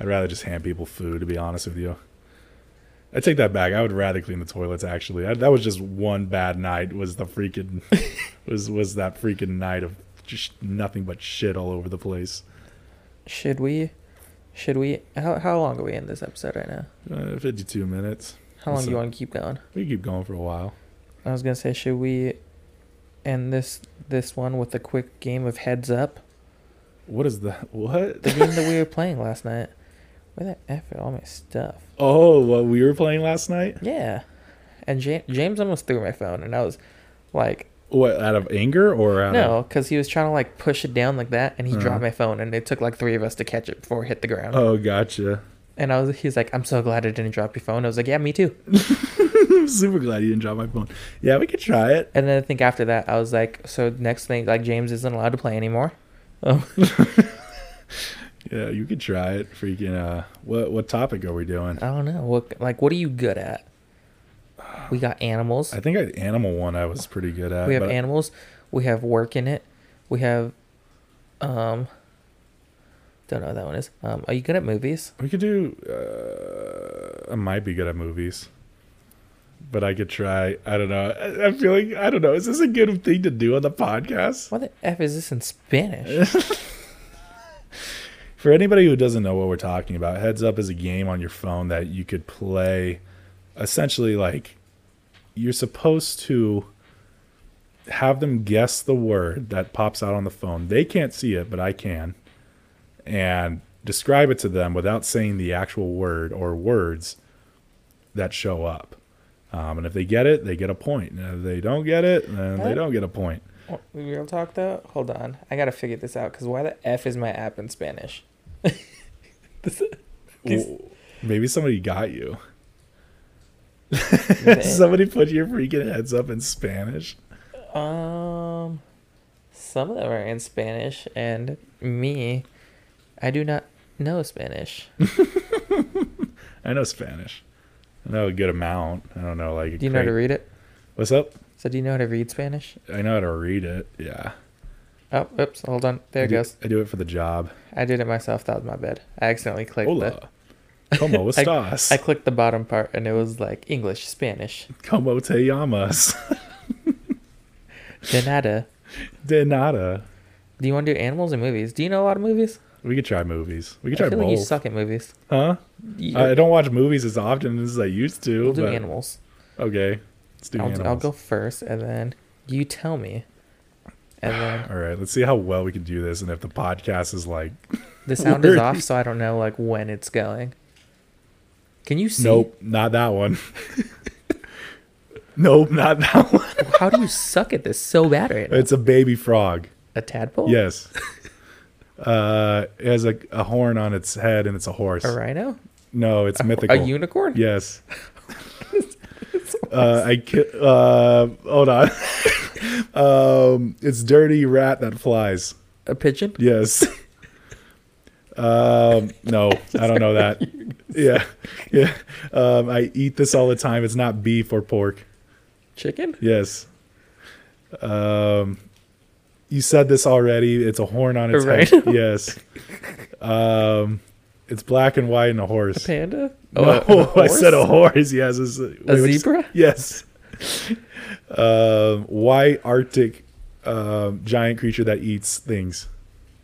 I'd rather just hand people food, to be honest with you. I take that back. I would rather clean the toilets. Actually, I, that was just one bad night. Was the freaking <laughs> was was that freaking night of just nothing but shit all over the place. Should we? Should we? How how long are we in this episode right now? Uh, Fifty-two minutes. How long What's do you want to keep going? We can keep going for a while. I was gonna say, should we end this this one with a quick game of heads up? What is that? What? The game that we were playing last night, Where the f all my stuff? Oh, what we were playing last night? Yeah, and ja- James almost threw my phone, and I was like, What out of anger or out no, because he was trying to like push it down like that, and he Uh-huh. dropped my phone, and it took like three of us to catch it before it hit the ground. oh, gotcha. And I was, he's like, I'm so glad I didn't drop your phone. I was like, yeah, me too. I'm <laughs> super glad you didn't drop my phone. Yeah, we could try it. And then I think after that, I was like, so next thing, like James isn't allowed to play anymore. Um, <laughs> Yeah, you could try it. Freaking. Uh, what what topic are we doing? I don't know. What like what are you good at? We got animals. I think I, animal one I was pretty good at. we have but animals. We have work in it. We have um don't know what that one is. Um are you good at movies? We could do. Uh, I might be good at movies, but I could try. I don't know. I, I'm feeling. I don't know. Is this a good thing to do on the podcast? What the F is this in Spanish? <laughs> For anybody who doesn't know what we're talking about, Heads Up is a game on your phone that you could play. Essentially, like you're supposed to have them guess the word that pops out on the phone. They can't see it, but I can, and describe it to them without saying the actual word or words that show up. Um, and if they get it, they get a point. And if they don't get it, then they don't get a point. Real talk though? Hold on. I gotta figure this out because why the F is my app in Spanish? <laughs> This- He's- Well, maybe somebody got you. <laughs> <laughs> Somebody put your freaking heads up in Spanish. Um, some of them are in Spanish, and me, I do not know Spanish. I know Spanish. I know a good amount. I don't know like. Do you know how to read it? What's up? So, do you know how to read Spanish? I know how to read it. Yeah. Oh, oops, hold on. There I it do, goes. I do it for the job. I did it myself. That was my bad. I accidentally clicked the. Hola. Como <laughs> I, estás? I clicked the bottom part, and it was like English, Spanish. Como te llamas? De nada. De nada. Do you want to do animals and movies? Do you know a lot of movies? We could try movies. We could I try feel like you suck at movies. huh? You- I don't watch movies as often as I used to. we'll do animals. Okay. Let's do I'll, animals. I'll go first, and then you tell me. And then <sighs> All right. Let's see how well we can do this, and if the podcast is like, <laughs> the sound is off, so I don't know like when it's going. Can you see? nope, not that one. <laughs> nope, not that <laughs> one. How do you suck at this so bad right now? It's a baby frog. a tadpole? Yes. Uh, it has a, a horn on its head, and it's a horse. A rhino? No, it's mythical. A unicorn? Yes. Uh, I ki- uh, hold on. <laughs> um, it's dirty rat that flies. A pigeon? Yes. <laughs> um, no, I don't know that. <laughs> Yeah, yeah. Um, I eat this all the time. It's not beef or pork. Chicken? Yes. Um, you said this already. It's a horn on its Right. head. Yes. Um, it's black and white and a horse. Panda? No, a- a <laughs> I said a horse? Yes, it's a, A wait, zebra? Yes. <laughs> um, white Arctic um, giant creature that eats things.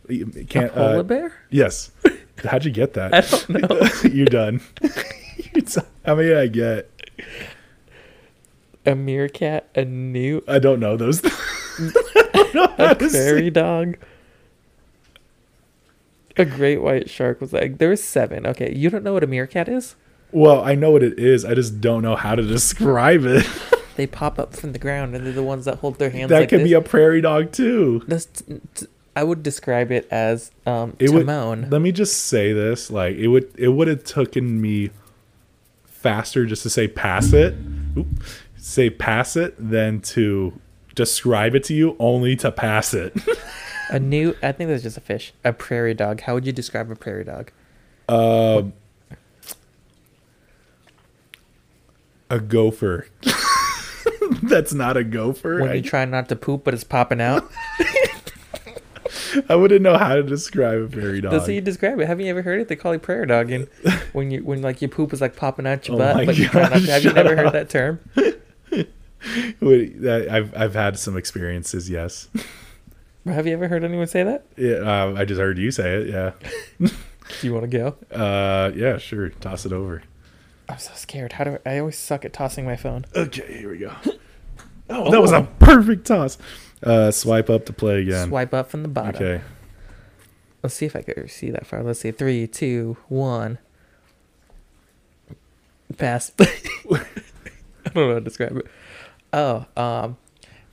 You A Can't. polar Uh, bear? yes. <laughs> How'd you get that? I don't know. You're done. How many did I get? a meerkat? A newt? I don't know those. I don't know A prairie dog? A great white shark was like, there was seven. Okay, you don't know what a meerkat is? Well, I know what it is. I just don't know how to describe it. <laughs> They pop up from the ground and they're the ones that hold their hands that like could this. be a prairie dog too. That's t- t- I would describe it as um It would. Timon. Let me just say this: like it would, it would have taken me faster just to say pass it, Oop. say pass it, than to describe it to you, only to pass it. <laughs> A new, I think that's just a fish. A prairie dog. How would you describe a prairie dog? um, a gopher. <laughs> That's not a gopher. When I, you try not to poop, but it's popping out. <laughs> I wouldn't know how to describe a prairie dog. That's how you describe it. Have you ever heard it? They call it prairie dog, and <laughs> when you when like your poop is like popping out your Oh butt, my but you try not to. Have you never up. heard that term? Wait, I've I've had some experiences. Yes. Have you ever heard anyone say that? Yeah, uh, I just heard you say it. Yeah. Do <laughs> you want to go? Uh, yeah, sure. Toss it over. I'm so scared. How do I, I always suck at tossing my phone? Okay, here we go. <gasps> Oh, that was a perfect toss. Uh, swipe up to play again. Swipe up from the bottom. Okay. Let's see if I can see that far. Let's see. Three, two, one. Pass. <laughs> I don't know how to describe it. Oh, um,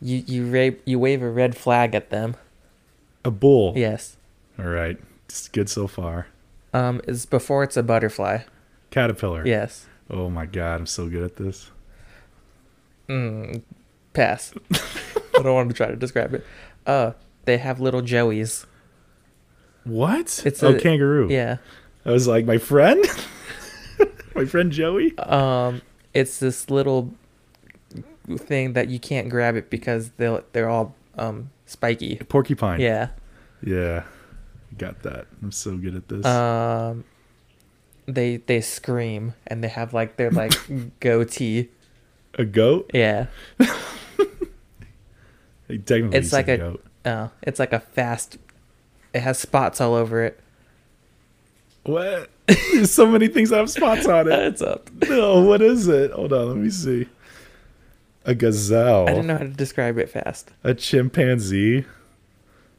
you you ra- you wave a red flag at them. A bull. Yes. All right. It's good so far. Um, it's before it's a butterfly. Caterpillar. Yes. Oh my god, I'm so good at this. Mm, pass. I don't want to try to describe it. Uh, they have little joeys. What? It's oh, a- kangaroo. Yeah. I was like, my friend? <laughs> my friend Joey? Um, it's this little thing that you can't grab it because they they're all um spiky. Porcupine. Yeah. Yeah. Got that. I'm so good at this. Um, they they scream and they have like their like <laughs> goatee. a goat? Yeah. <laughs> Technically, It's like a goat. Oh, it's like a fast. It has spots all over it. What? There's <laughs> so many things that have spots on it. It's up. No, what is it? Hold on, let me see. A gazelle. I don't know how to describe it fast. A chimpanzee.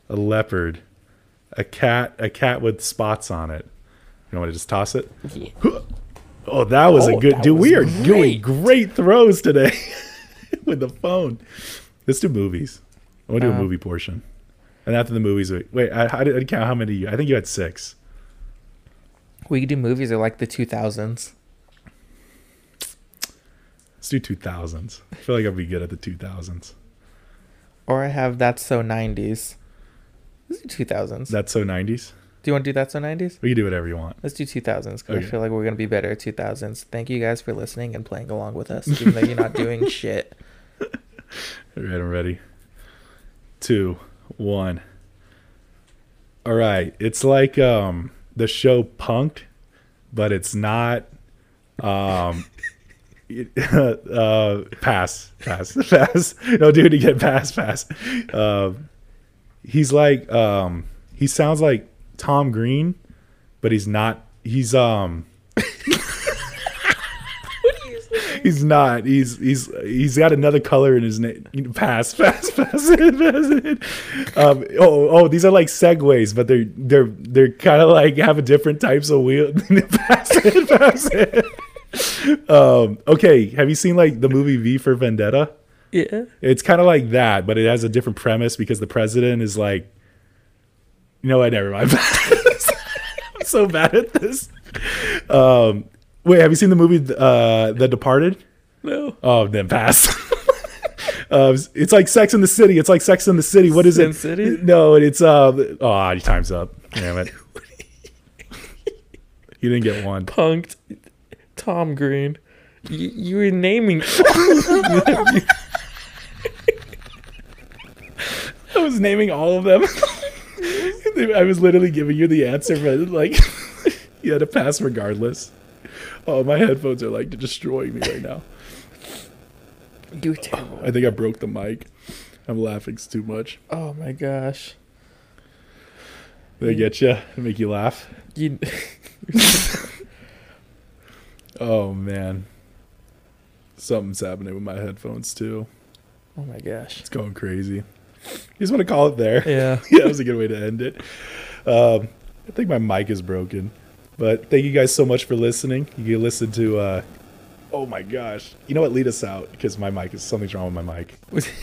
A leopard. A cat. A cat with spots on it. You want to just toss it? <gasps> Oh, that was a Oh, good. Dude, we are was doing great. great throws today <laughs> with the phone. Let's do movies. I want to do a Um, movie portion. And after the movies, wait, I, I didn't count how many you. I think you had six. We could do movies of like the 2000s. Let's do 2000s. I feel like I'll be good at the 2000s. Or I have That's So 90s. Let's do 2000s. That's so 90s. do you want to do That's So 90s? We can do whatever you want. Let's do 2000s because Okay. I feel like we're going to be better at 2000s. Thank you guys for listening and playing along with us, even though you're not <laughs> doing shit. All right, I'm ready. Two, one. All right, it's like um the show Punked, but it's not. Um, <laughs> <laughs> uh, pass, pass, <laughs> pass. No, dude, you get pass, pass. Um, he's like um he sounds like Tom Green, but he's not. He's um. He's not. He's he's he's got another color in his name. <laughs> Pass, pass, pass it, pass it. Um, oh, oh, these are like segways, but they're they're they're kind of like have a different types of wheel. pass it, pass it. Um, okay, have you seen like the movie V for Vendetta? Yeah. It's kind of like that, but it has a different premise because the president is like, you know what? Never mind. <laughs> I'm so bad at this. Um, wait, have you seen the movie uh, The Departed? No. Oh, then pass. uh, <laughs> it's like Sex in the City. It's like Sex in the City. What is Sin it? City? No, it's uh. Oh, time's up. Damn it. <laughs> you didn't get one. Punked. Tom Green. You, you were naming. <laughs> I was naming all of them. <laughs> I was literally giving you the answer, but like <laughs> you had to pass regardless. Oh, my headphones are like destroying me right now. you terrible. I think I broke the mic. I'm laughing too much. Oh my gosh. They get you, and make you laugh. You. Oh man, something's happening with my headphones too. Oh my gosh. It's going crazy. You just want to call it there? Yeah. <laughs> yeah, that was a good way to end it. Um, I think my mic is broken, but thank you guys so much for listening. You can listen to. Uh, oh my gosh, you know what? Lead us out because my mic is something's wrong with my mic. <laughs>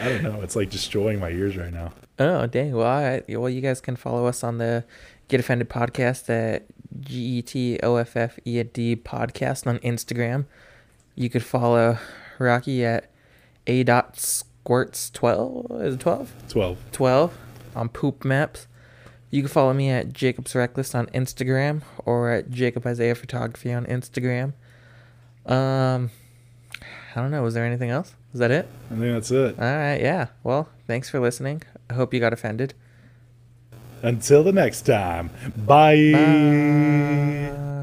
I don't know. It's like destroying my ears right now. Oh dang! Well, I, well, you guys can follow us on the Get Offended podcast at G E T O F F E D podcast on Instagram. You could follow Rocky at a dot squirts twelve. Is it twelve? Twelve. 12 on Poop Maps. You can follow me at Jacob's Reckless on Instagram or at Jacob Isaiah Photography on Instagram. Um, I don't know. Was there anything else? Is that it? I think that's it. All right. Yeah. Well, thanks for listening. I hope you got offended. Until the next time. Bye. Bye.